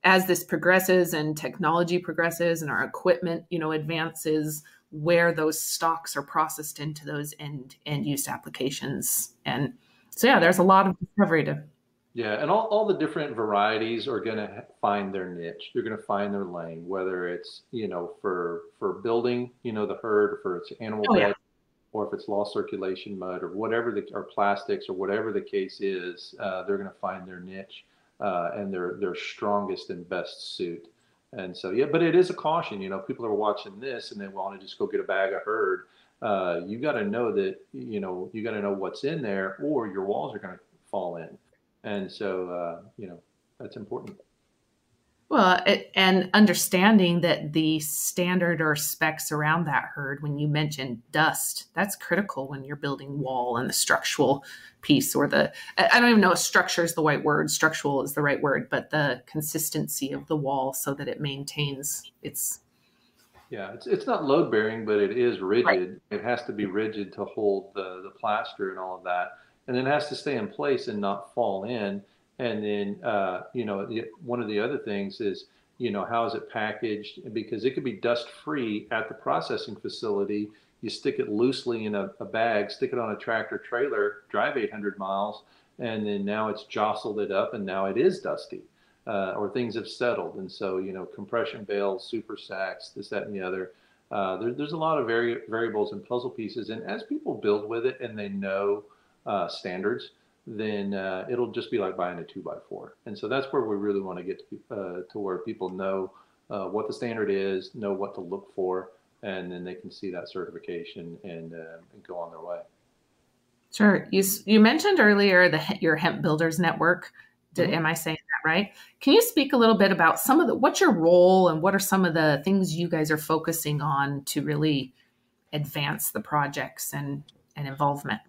B: as this progresses and technology progresses and our equipment, you know, advances where those stalks are processed into those end end use applications and so yeah, there's a lot of discovery to.
A: Yeah, and all, all the different varieties are going to find their niche. They're going to find their lane, whether it's you know for for building, you know, the hurd, or for its animal oh, bed, yeah. or if it's lost circulation mud, or whatever the or plastics, or whatever the case is, uh, they're going to find their niche uh, and their their strongest and best suit. And so yeah, but it is a caution. You know, people are watching this and they want to just go get a bag of hurd uh, you got to know that you know you got to know what's in there, or your walls are going to fall in, and so uh, you know that's important.
B: Well, it, and understanding that the standard or specs around that hurd, when you mentioned dust, that's critical when you're building wall and the structural piece, or the I don't even know if structure is the right word, structural is the right word, but the consistency of the wall so that it maintains its
A: yeah, it's it's not load bearing, but it is rigid. Right. It has to be rigid to hold the the plaster and all of that, and then it has to stay in place and not fall in. And then uh, you know one of the other things is you know how is it packaged because it could be dust free at the processing facility. You stick it loosely in a, a bag, stick it on a tractor trailer, drive 800 miles, and then now it's jostled it up, and now it is dusty uh, or things have settled. And so, you know, compression bales, super sacks, this, that, and the other. Uh, there, there's a lot of vari- variables and puzzle pieces. And as people build with it and they know uh, standards, then uh, it'll just be like buying a two by four. And so that's where we really want to get to, uh, to where people know uh, what the standard is, know what to look for, and then they can see that certification and, and go on their way.
B: Sure. You, you mentioned earlier the your hemp builders network. Did, mm-hmm. Am I saying right? Can you speak a little bit about some of the what's your role and what are some of the things you guys are focusing on to really advance the projects and, and involvement?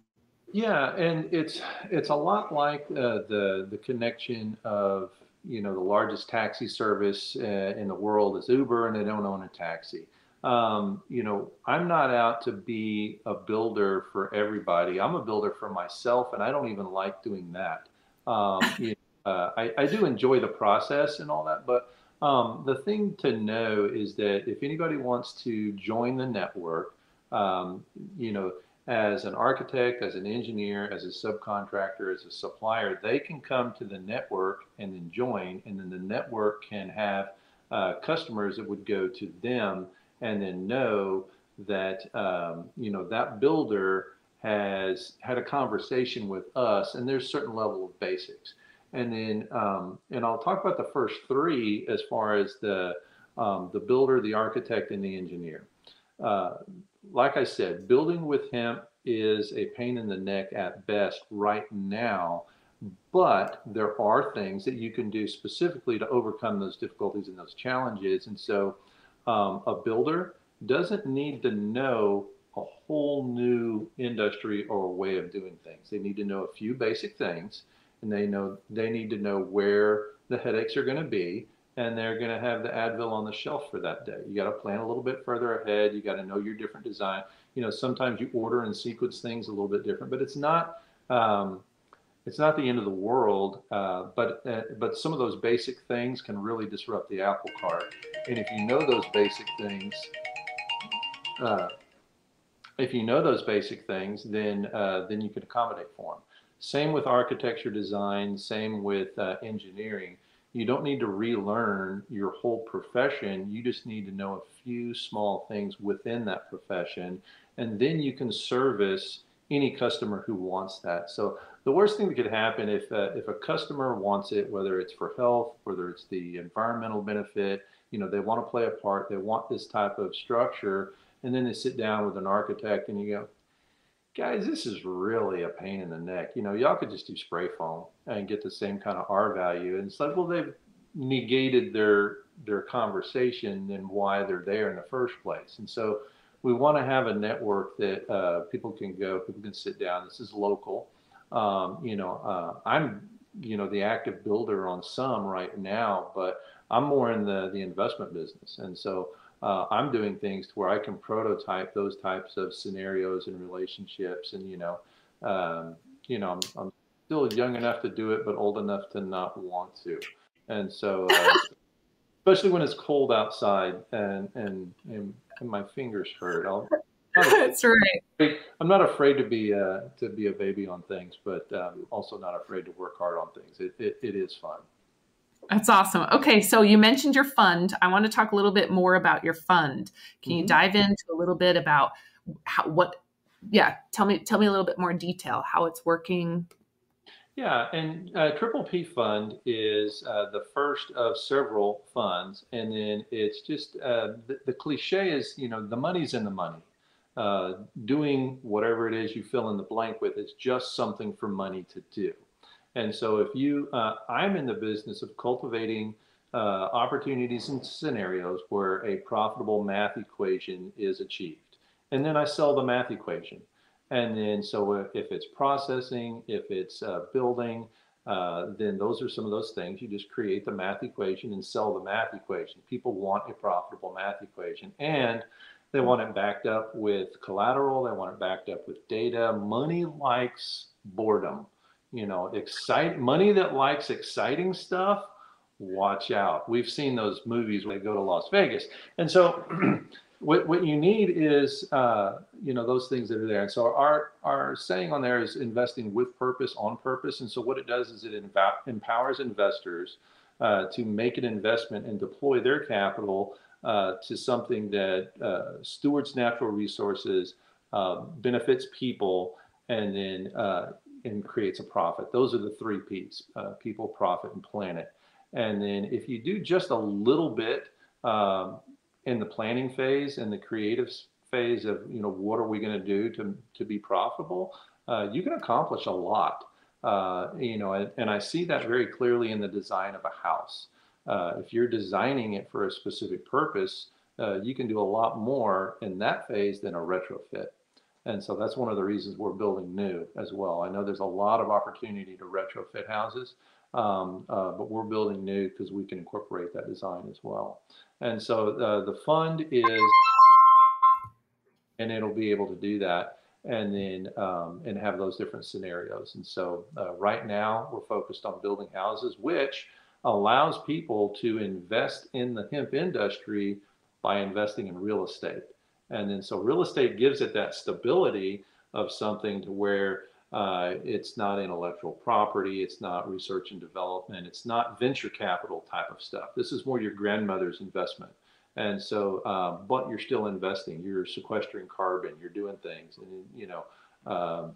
A: Yeah, and it's it's a lot like uh, the the connection of you know the largest taxi service uh, in the world is Uber, and they don't own a taxi. Um, you know, I'm not out to be a builder for everybody. I'm a builder for myself, and I don't even like doing that. Um, you uh, I, I, do enjoy the process and all that, but um, the thing to know is that if anybody wants to join the network, um, you know, as an architect, as an engineer, as a subcontractor, as a supplier, they can come to the network and then join, and then the network can have uh, customers that would go to them and then know that um, you know that builder has had a conversation with us, and there's certain level of basics and then um, and I'll talk about the first three as far as the um, the builder, the architect, and the engineer. Uh, like I said, building with hemp is a pain in the neck at best right now, but there are things that you can do specifically to overcome those difficulties and those challenges. And so, um, a builder doesn't need to know a a whole new industry or way of doing things. They need to know a few basic things, and they know they need to know where the headaches are going to be, and they're going to have the Advil on the shelf for that day. You got to plan a little bit further ahead. You got to know your different design. You know, sometimes you order and sequence things a little bit different, but it's not. Um, it's not the end of the world, uh, but uh, but some of those basic things can really disrupt the apple cart. And if you know those basic things, uh, if you know those basic things, then uh, then you can accommodate for them. Same with architecture design. Same with uh, engineering. You don't need to relearn your whole profession. You just need to know a few small things within that profession, and then you can service any customer who wants that. So the worst thing that could happen if uh, if a customer wants it, whether it's for health, whether it's the environmental benefit, you know, they want to play a part, they want this type of structure, and then they sit down with an architect and you go, guys, this is really a pain in the neck. You know, y'all could just do spray foam and get the same kind of R value. And it's like, well, they've negated their their conversation and why they're there in the first place. And so we want to have a network that uh, people can go, people can sit down. This is local. Um, you know, uh, I'm, you know, the active builder on some right now, but I'm more in the the investment business, and so uh, I'm doing things to where I can prototype those types of scenarios and relationships, and you know, um, you know, I'm, I'm, still young enough to do it, but old enough to not want to, and so. Uh, <laughs> especially when it's cold outside and, and and and my fingers hurt. I'll, <laughs>
B: That's right.
A: I'm not afraid to be uh, to be a baby on things, but um, also not afraid to work hard on things. It, it, it is fun.
B: That's awesome. Okay, so you mentioned your fund. I want to talk a little bit more about your fund. Can mm-hmm. you dive into a little bit about how, what? Yeah, tell me tell me a little bit more detail how it's working.
A: Yeah, and uh, Triple P Fund is uh, the first of several funds, and then it's just uh, the, the, cliche is you know the money's in the money. Uh, doing whatever it is you fill in the blank with is just something for money to do. And so if you, uh, I'm in the business of cultivating uh, opportunities and scenarios where a profitable math equation is achieved. And then I sell the math equation. And then, so if it's processing, if it's uh, building, uh, then those are some of those things. You just create the math equation and sell the math equation. People want a profitable math equation. And they want it backed up with collateral. They want it backed up with data. Money likes boredom you know, excite money that likes exciting stuff. Watch out. We've seen those movies where they go to Las Vegas, and so <clears throat> what what you need is uh, you know those things that are there. And so our our saying on there is investing with purpose on purpose. And so what it does is it empowers investors uh, to make an investment and deploy their capital uh, to something that uh, stewards natural resources, uh, benefits people, and then uh, and creates a profit. Those are the three P's: uh, people, profit, and planet. And then if you do just a little bit um, in the planning phase and the creative phase of you know what are we going to do to to be profitable, uh, you can accomplish a lot. Uh, you know, and, and, I see that very clearly in the design of a house. Uh, if you're designing it for a specific purpose, uh, you can do a lot more in that phase than a retrofit. And so that's one of the reasons we're building new as well. I know there's a lot of opportunity to retrofit houses, um, uh, but we're building new because we can incorporate that design as well. And so uh, the fund is, and it'll be able to do that and then um, and have those different scenarios. And so uh, right now we're focused on building houses, which allows people to invest in the hemp industry by investing in real estate. And then so real estate gives it that stability of something to where uh, it's not intellectual property, it's not research and development, it's not venture capital type of stuff. This is more your grandmother's investment. And so, uh, but you're still investing, you're sequestering carbon, you're doing things, and you know, um,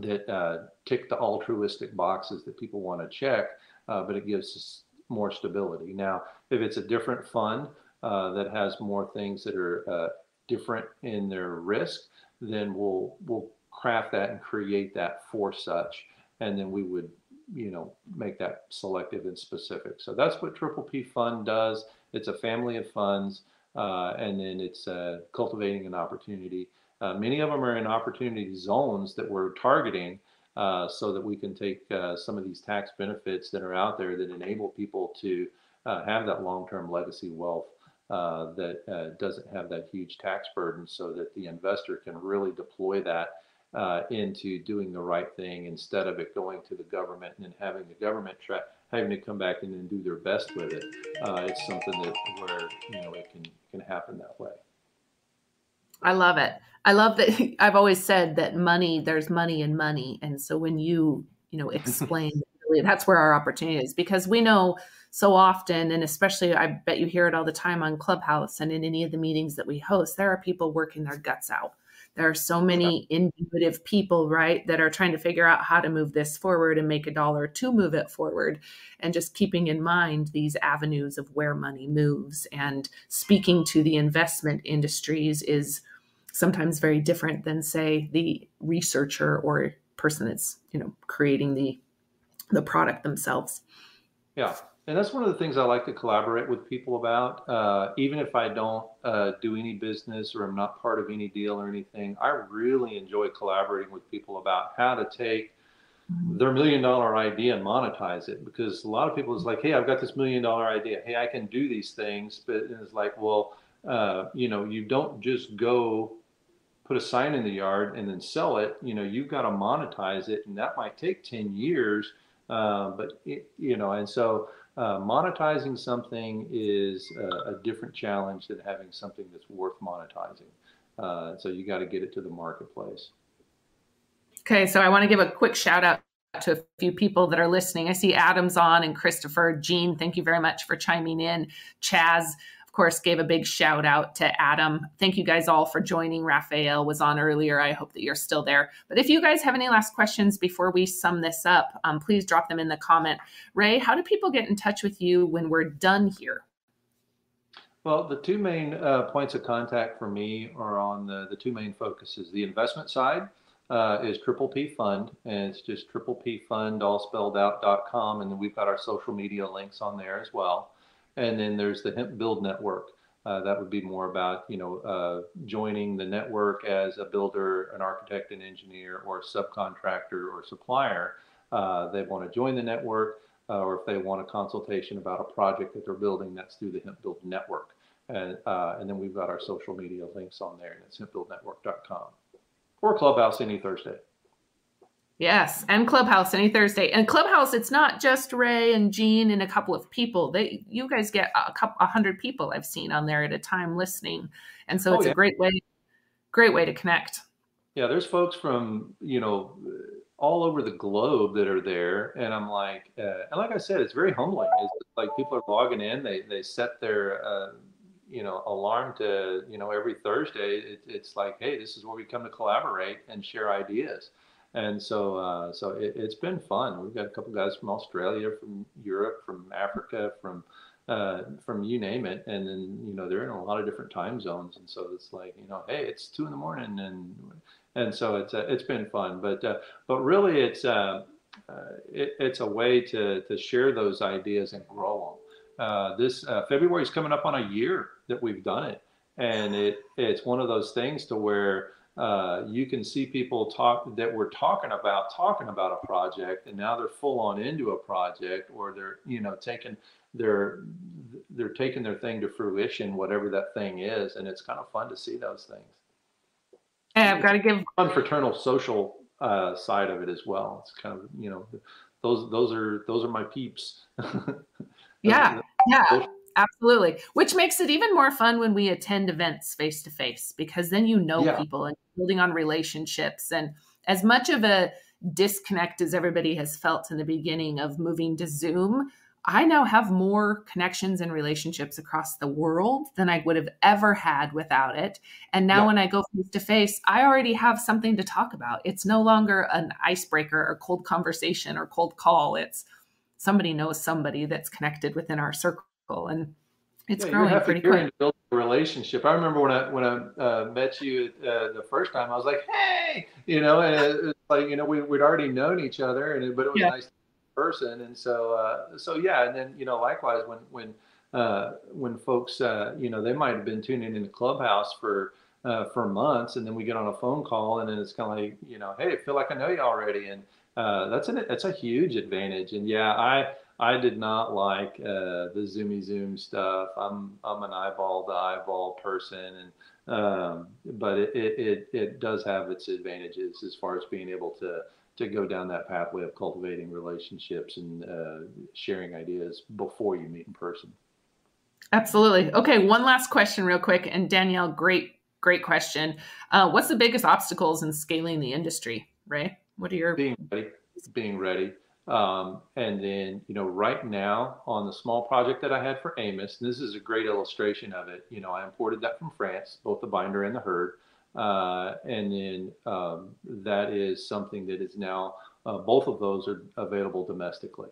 A: that uh, tick the altruistic boxes that people want to check, uh, but it gives us more stability. Now, if it's a different fund uh, that has more things that are uh, different in their risk, then we'll we'll craft that and create that for such, and then we would you know make that selective and specific. So that's what Triple P Fund does. It's a family of funds, uh, and then it's uh, cultivating an opportunity. Uh, many of them are in opportunity zones that we're targeting uh, so that we can take uh, some of these tax benefits that are out there that enable people to uh, have that long-term legacy wealth uh, that uh, doesn't have that huge tax burden so that the investor can really deploy that into doing the right thing instead of it going to the government and then having the government try having to come back and then do their best with it. it's something that where you know it can can happen that way.
B: I love it. I love that <laughs> I've always said that money, there's money in money. And so when you, you know, <laughs> explain that's where our opportunity is because we know so often, and especially I bet you hear it all the time on Clubhouse and in any of the meetings that we host, there are people working their guts out. There are so many intuitive people, right, that are trying to figure out how to move this forward and make a dollar to move it forward. And just keeping in mind these avenues of where money moves and speaking to the investment industries is sometimes very different than say the researcher or person that's you know creating the the product themselves
A: yeah and that's one of the things i like to collaborate with people about uh, even if i don't uh, do any business or i'm not part of any deal or anything i really enjoy collaborating with people about how to take mm-hmm. their million dollar idea and monetize it because a lot of people is like hey i've got this million dollar idea hey i can do these things but it's like well uh, you know you don't just go put a sign in the yard and then sell it, you know, you've got to monetize it, and that might take 10 years. Uh, but it, you know, and so uh, monetizing something is a, a, different challenge than having something that's worth monetizing. Uh, so you got to get it to the marketplace.
B: Okay, so I want to give a quick shout out to a few people that are listening. I see Adams on and Christopher, Jean. Thank you very much for chiming in. Chaz, of course, gave a big shout out to Adam. Thank you guys all for joining. Raphael was on earlier. I hope that you're still there. But if you guys have any last questions before we sum this up, um, please drop them in the comment. Ray, how do people get in touch with you when we're done here?
A: Well, the two main uh, points of contact for me are on the, the two main focuses. The investment side uh, is Triple P Fund, and it's just triple P Fund, all spelled out, dot com. And then we've got our social media links on there as well. And then there's the Hemp Build Network. Uh, that would be more about, you know, uh, joining the network as a builder, an architect, an engineer, or a subcontractor or supplier. Uh, they want to join the network, uh, or if they want a consultation about a project that they're building, that's through the Hemp Build Network. And, uh, and then we've got our social media links on there, and it's hempbuildnetwork.com or Clubhouse any Thursday.
B: Yes, and Clubhouse any Thursday. And Clubhouse, it's not just Ray and Jean and a couple of people. They, you guys get a couple, a hundred people I've seen on there at a time listening, and so oh, it's yeah. a great way, great way to connect.
A: Yeah, there's folks from you know all over the globe that are there, and I'm like, uh, and like I said, it's very humbling. It's like people are logging in, they they set their uh, you know alarm to you know every Thursday. It, it's like, hey, this is where we come to collaborate and share ideas and so uh, so it, has been fun. We've got a couple guys from Australia, from Europe, from Africa, from uh, from you name it, and then you know they're in a lot of different time zones, and so it's like you know, hey, it's two in the morning, and and so it's uh, it's been fun, but uh, but really it's uh, uh, it, it's a way to to share those ideas and grow them. this February is coming up on a year that we've done it, and it it's one of those things to where uh, you can see people talk that we're talking about talking about a project and now they're full on into a project or they're you know taking their they're taking their thing to fruition whatever that thing is and it's kind of fun to see those things.
B: And i've got to give
A: fun fraternal social uh, side of it as well. It's kind of you know those those are those are my peeps. <laughs>
B: Yeah yeah Absolutely. Which makes it even more fun when we attend events face to face because then you know yeah. people and building on relationships. And as much of a disconnect as everybody has felt in the beginning of moving to Zoom, I now have more connections and relationships across the world than I would have ever had without it. And now yeah. when I go face to face, I already have something to talk about. It's no longer an icebreaker or cold conversation or cold call. It's somebody knows somebody that's connected within our circle and it's yeah, growing pretty quick. To
A: build a relationship. I remember when I when I uh, met you uh, the first time, I was like, "Hey," you know, and it's like you know we would already known each other, and it, but it was yeah. nice person, and so uh, so yeah, and then you know likewise when when uh, when folks uh, you know they might have been tuning in the clubhouse for uh, for months, and then we get on a phone call, and then it's kind of like, you know, hey, I feel like I know you already, and uh, that's an that's a huge advantage. And yeah, I I did not like uh, the zoomy zoom stuff. I'm I'm an eyeball to eyeball person, and um, but it, it, it it does have its advantages as far as being able to to go down that pathway of cultivating relationships and uh, sharing ideas before you meet in person.
B: Absolutely. Okay, one last question, real quick. And Danielle, great, great question. Uh, what's the biggest obstacles in scaling the industry? Right? What are your
A: being ready? Being ready. Um, and then, you know, right now on the small project that I had for Amos, and this is a great illustration of it. You know, I imported that from France, both the binder and the hurd. Uh, and then um, that is something that is now, uh, both of those are available domestically.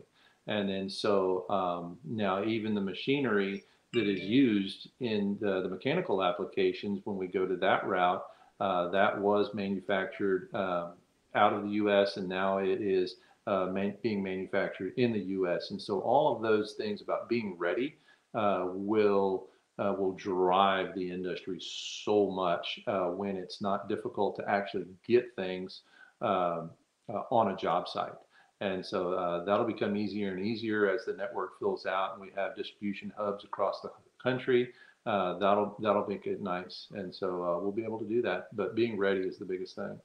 A: And then so um, now even the machinery that is used in the, the, mechanical applications, when we go to that route, uh, that was manufactured um, out of the US and now it is uh, man, being manufactured in the US. And so all of those things about being ready uh, will uh, will drive the industry so much uh, when it's not difficult to actually get things um, uh, on a job site. And so uh, that'll become easier and easier as the network fills out and we have distribution hubs across the country. That'll that'll make it nice, and so we'll be able to do that. But being ready is the biggest thing.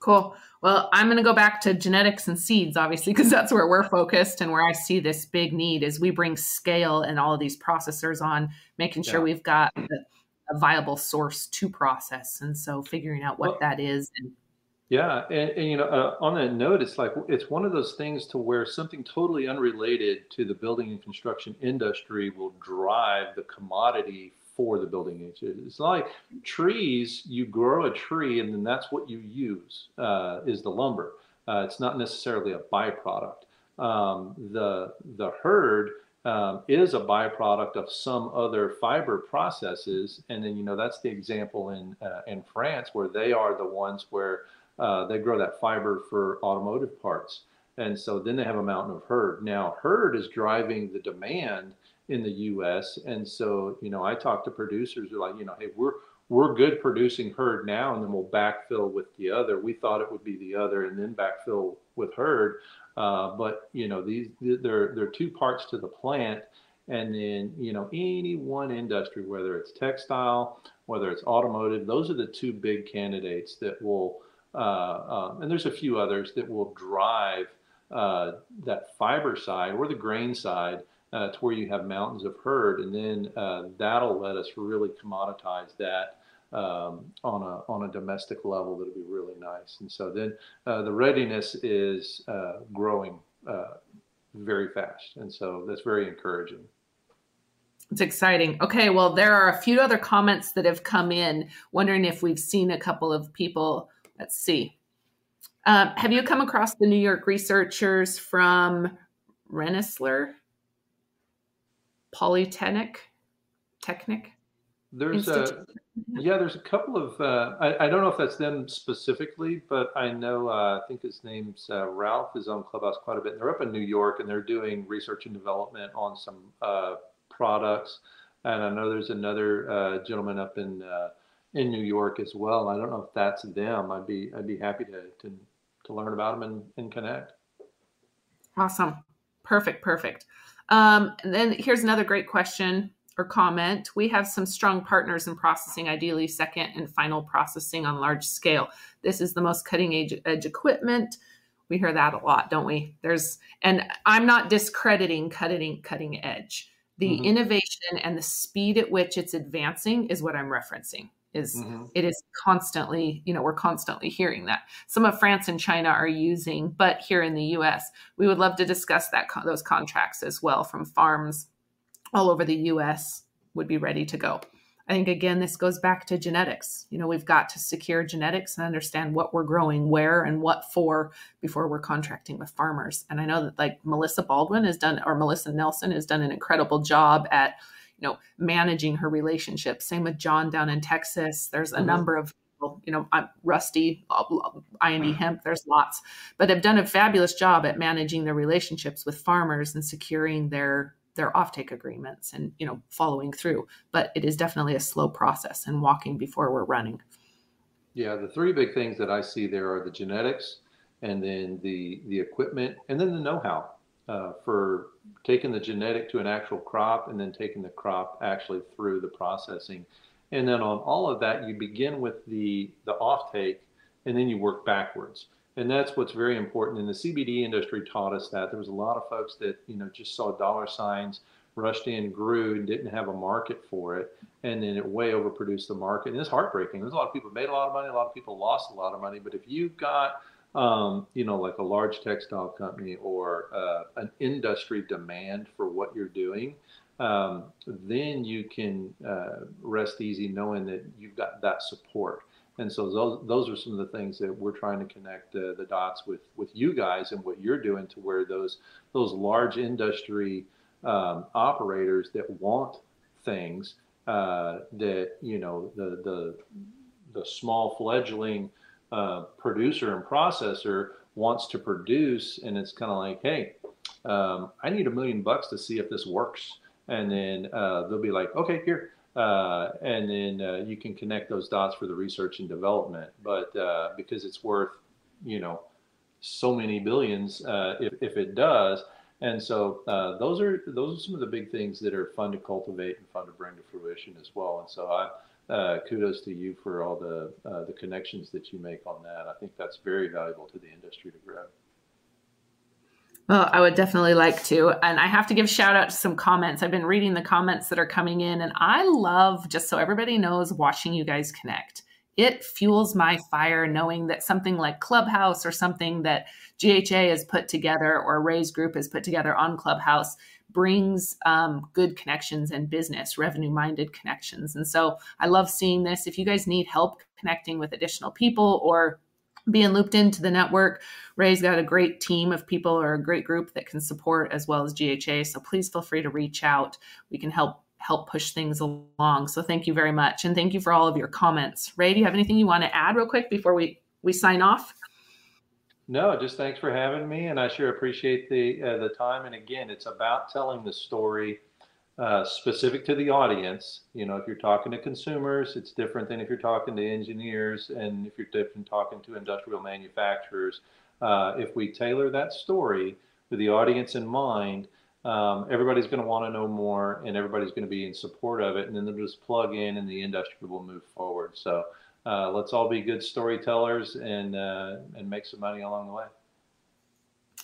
B: Cool. Well, I'm going to go back to genetics and seeds, obviously, because that's where we're focused and where I see this big need is we bring scale and all of these processors on, making sure yeah. we've got a, a, viable source to process. And so figuring out what well, that is. And-
A: yeah, and, and you know, uh, on that note, it's like it's one of those things to where something totally unrelated to the building and construction industry will drive the commodity for the building age. It's like trees, you grow a tree and then that's what you use uh, is the lumber. Uh, it's not necessarily a byproduct. Um, the, the hurd um, is a byproduct of some other fiber processes. And then, you know, that's the example in, uh, in France where they are the ones where uh, they grow that fiber for automotive parts. And so then they have a mountain of hurd. Now, hurd is driving the demand in the U.S. And so, you know, I talk to producers who are like, you know, hey, we're we're good producing hurd now, and then we'll backfill with the other. We thought it would be the other, and then backfill with hurd. Uh, but you know, these there there are two parts to the plant, and then you know, any one industry, whether it's textile, whether it's automotive, those are the two big candidates that will. Uh, um, and there's a few others that will drive uh, that fiber side or the grain side uh, to where you have mountains of hurd, and then uh, that'll let us really commoditize that um, on a on a domestic level. That'll be really nice. And so then uh, the readiness is uh, growing uh, very fast, and so that's very encouraging.
B: It's exciting. Okay, well, there are a few other comments that have come in, wondering if we've seen a couple of people. Let's see. Um, have you come across the New York researchers from Rensselaer? Polytechnic, Technic.
A: There's a yeah, there's a couple of uh, I, I don't know if that's them specifically, but I know uh, I think his name's uh, Ralph is on Clubhouse quite a bit. They're up in New York and they're doing research and development on some uh, products. And I know there's another uh, gentleman up in uh, in New York as well. I don't know if that's them. I'd be I'd be happy to to, to learn about them and, and connect.
B: Awesome, perfect, perfect. Um, and then here's another great question or comment. We have some strong partners in processing, ideally second and final processing on large scale. This is the most cutting edge, edge equipment. We hear that a lot, don't we? There's, and I'm not discrediting cutting cutting edge. The mm-hmm. innovation and the speed at which it's advancing is what I'm referencing is mm-hmm. it is constantly you know we're constantly hearing that. Some of france and china are using but here in the us we would love to discuss that those contracts as well from farms all over the us would be ready to go. I think again this goes back to genetics. You know we've got to secure genetics and understand what we're growing where and what for before we're contracting with farmers. And i know that like melissa baldwin has done or melissa nelson has done an incredible job at you know managing her relationship same with john down in texas there's a mm-hmm. number of you know i'm rusty ind hemp there's lots but have done a fabulous job at managing their relationships with farmers and securing their their offtake agreements and you know following through. But it is definitely a slow process and walking before we're running.
A: Yeah, the three big things that I see there are the genetics, and then the the equipment, and then the know-how uh, for taking the genetic to an actual crop, and then taking the crop actually through the processing. And then on all of that, you begin with the the offtake, and then you work backwards. And that's what's very important. And the CBD industry taught us that there was a lot of folks that you know just saw dollar signs, rushed in, grew, and didn't have a market for it, and then it way overproduced the market. And it's heartbreaking. There's a lot of people made a lot of money, a lot of people lost a lot of money. But if you've got um, you know, like a large textile company or uh, an industry demand for what you're doing, um, then you can uh, rest easy knowing that you've got that support. And so those, those are some of the things that we're trying to connect uh, the dots with with you guys and what you're doing to where those those large industry um, operators that want things uh, that you know the the the small fledgling uh, producer and processor wants to produce, and it's kind of like, hey, um, I need a million bucks to see if this works and then uh, they'll be like, okay, here. Uh, and then uh, you can connect those dots for the research and development. But uh, because it's worth, you know, so many billions uh, if, if it does. And so those are those are some of the big things that are fun to cultivate and fun to bring to fruition as well. And so I Uh, kudos to you for all the uh, the connections that you make on that. I think that's very valuable to the industry to grow.
B: Well, I would definitely like to. And I have to give shout out to some comments. I've been reading the comments that are coming in, and I love, just so everybody knows, watching you guys connect. It fuels my fire knowing that something like Clubhouse or something that GHA has put together or Ray's group has put together on Clubhouse brings um, good connections and business, revenue minded connections. And so I love seeing this. If you guys need help connecting with additional people or being looped into the network. Ray's got a great team of people or a great group that can support as well as GHA. So please feel free to reach out. We can help help push things along. So thank you very much. And thank you for all of your comments. Ray, do you have anything you want to add real quick before we, we sign off?
A: No, just thanks for having me. And I sure appreciate the, uh, the time. And again, it's about telling the story uh, specific to the audience. You know, if you're talking to consumers, it's different than if you're talking to engineers and if you're different talking to industrial manufacturers. Uh, if we tailor that story with the audience in mind, um, everybody's going to want to know more and everybody's going to be in support of it. And then they'll just plug in and the industry will move forward. So uh, let's all be good storytellers and, uh, and make some money along the way.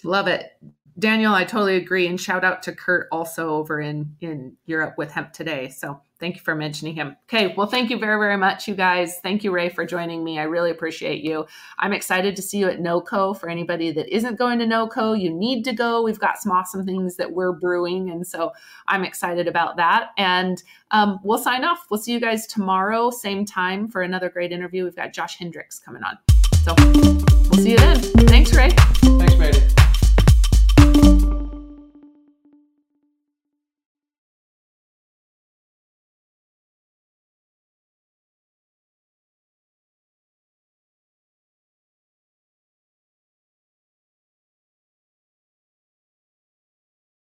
B: Love it. Daniel, I totally agree. And shout out to Kehrt also over in, in Europe with Hemp Today. So thank you for mentioning him. Okay. Well, thank you very, very much, you guys. Thank you, Ray, for joining me. I really appreciate you. I'm excited to see you at NOCO. For anybody that isn't going to NOCO, you need to go. We've got some awesome things that we're brewing. And so I'm excited about that. And um, we'll sign off. We'll see you guys tomorrow, same time, for another great interview. We've got Josh Hendricks coming on. So we'll see you then. Thanks, Ray.
A: Thanks, Mary.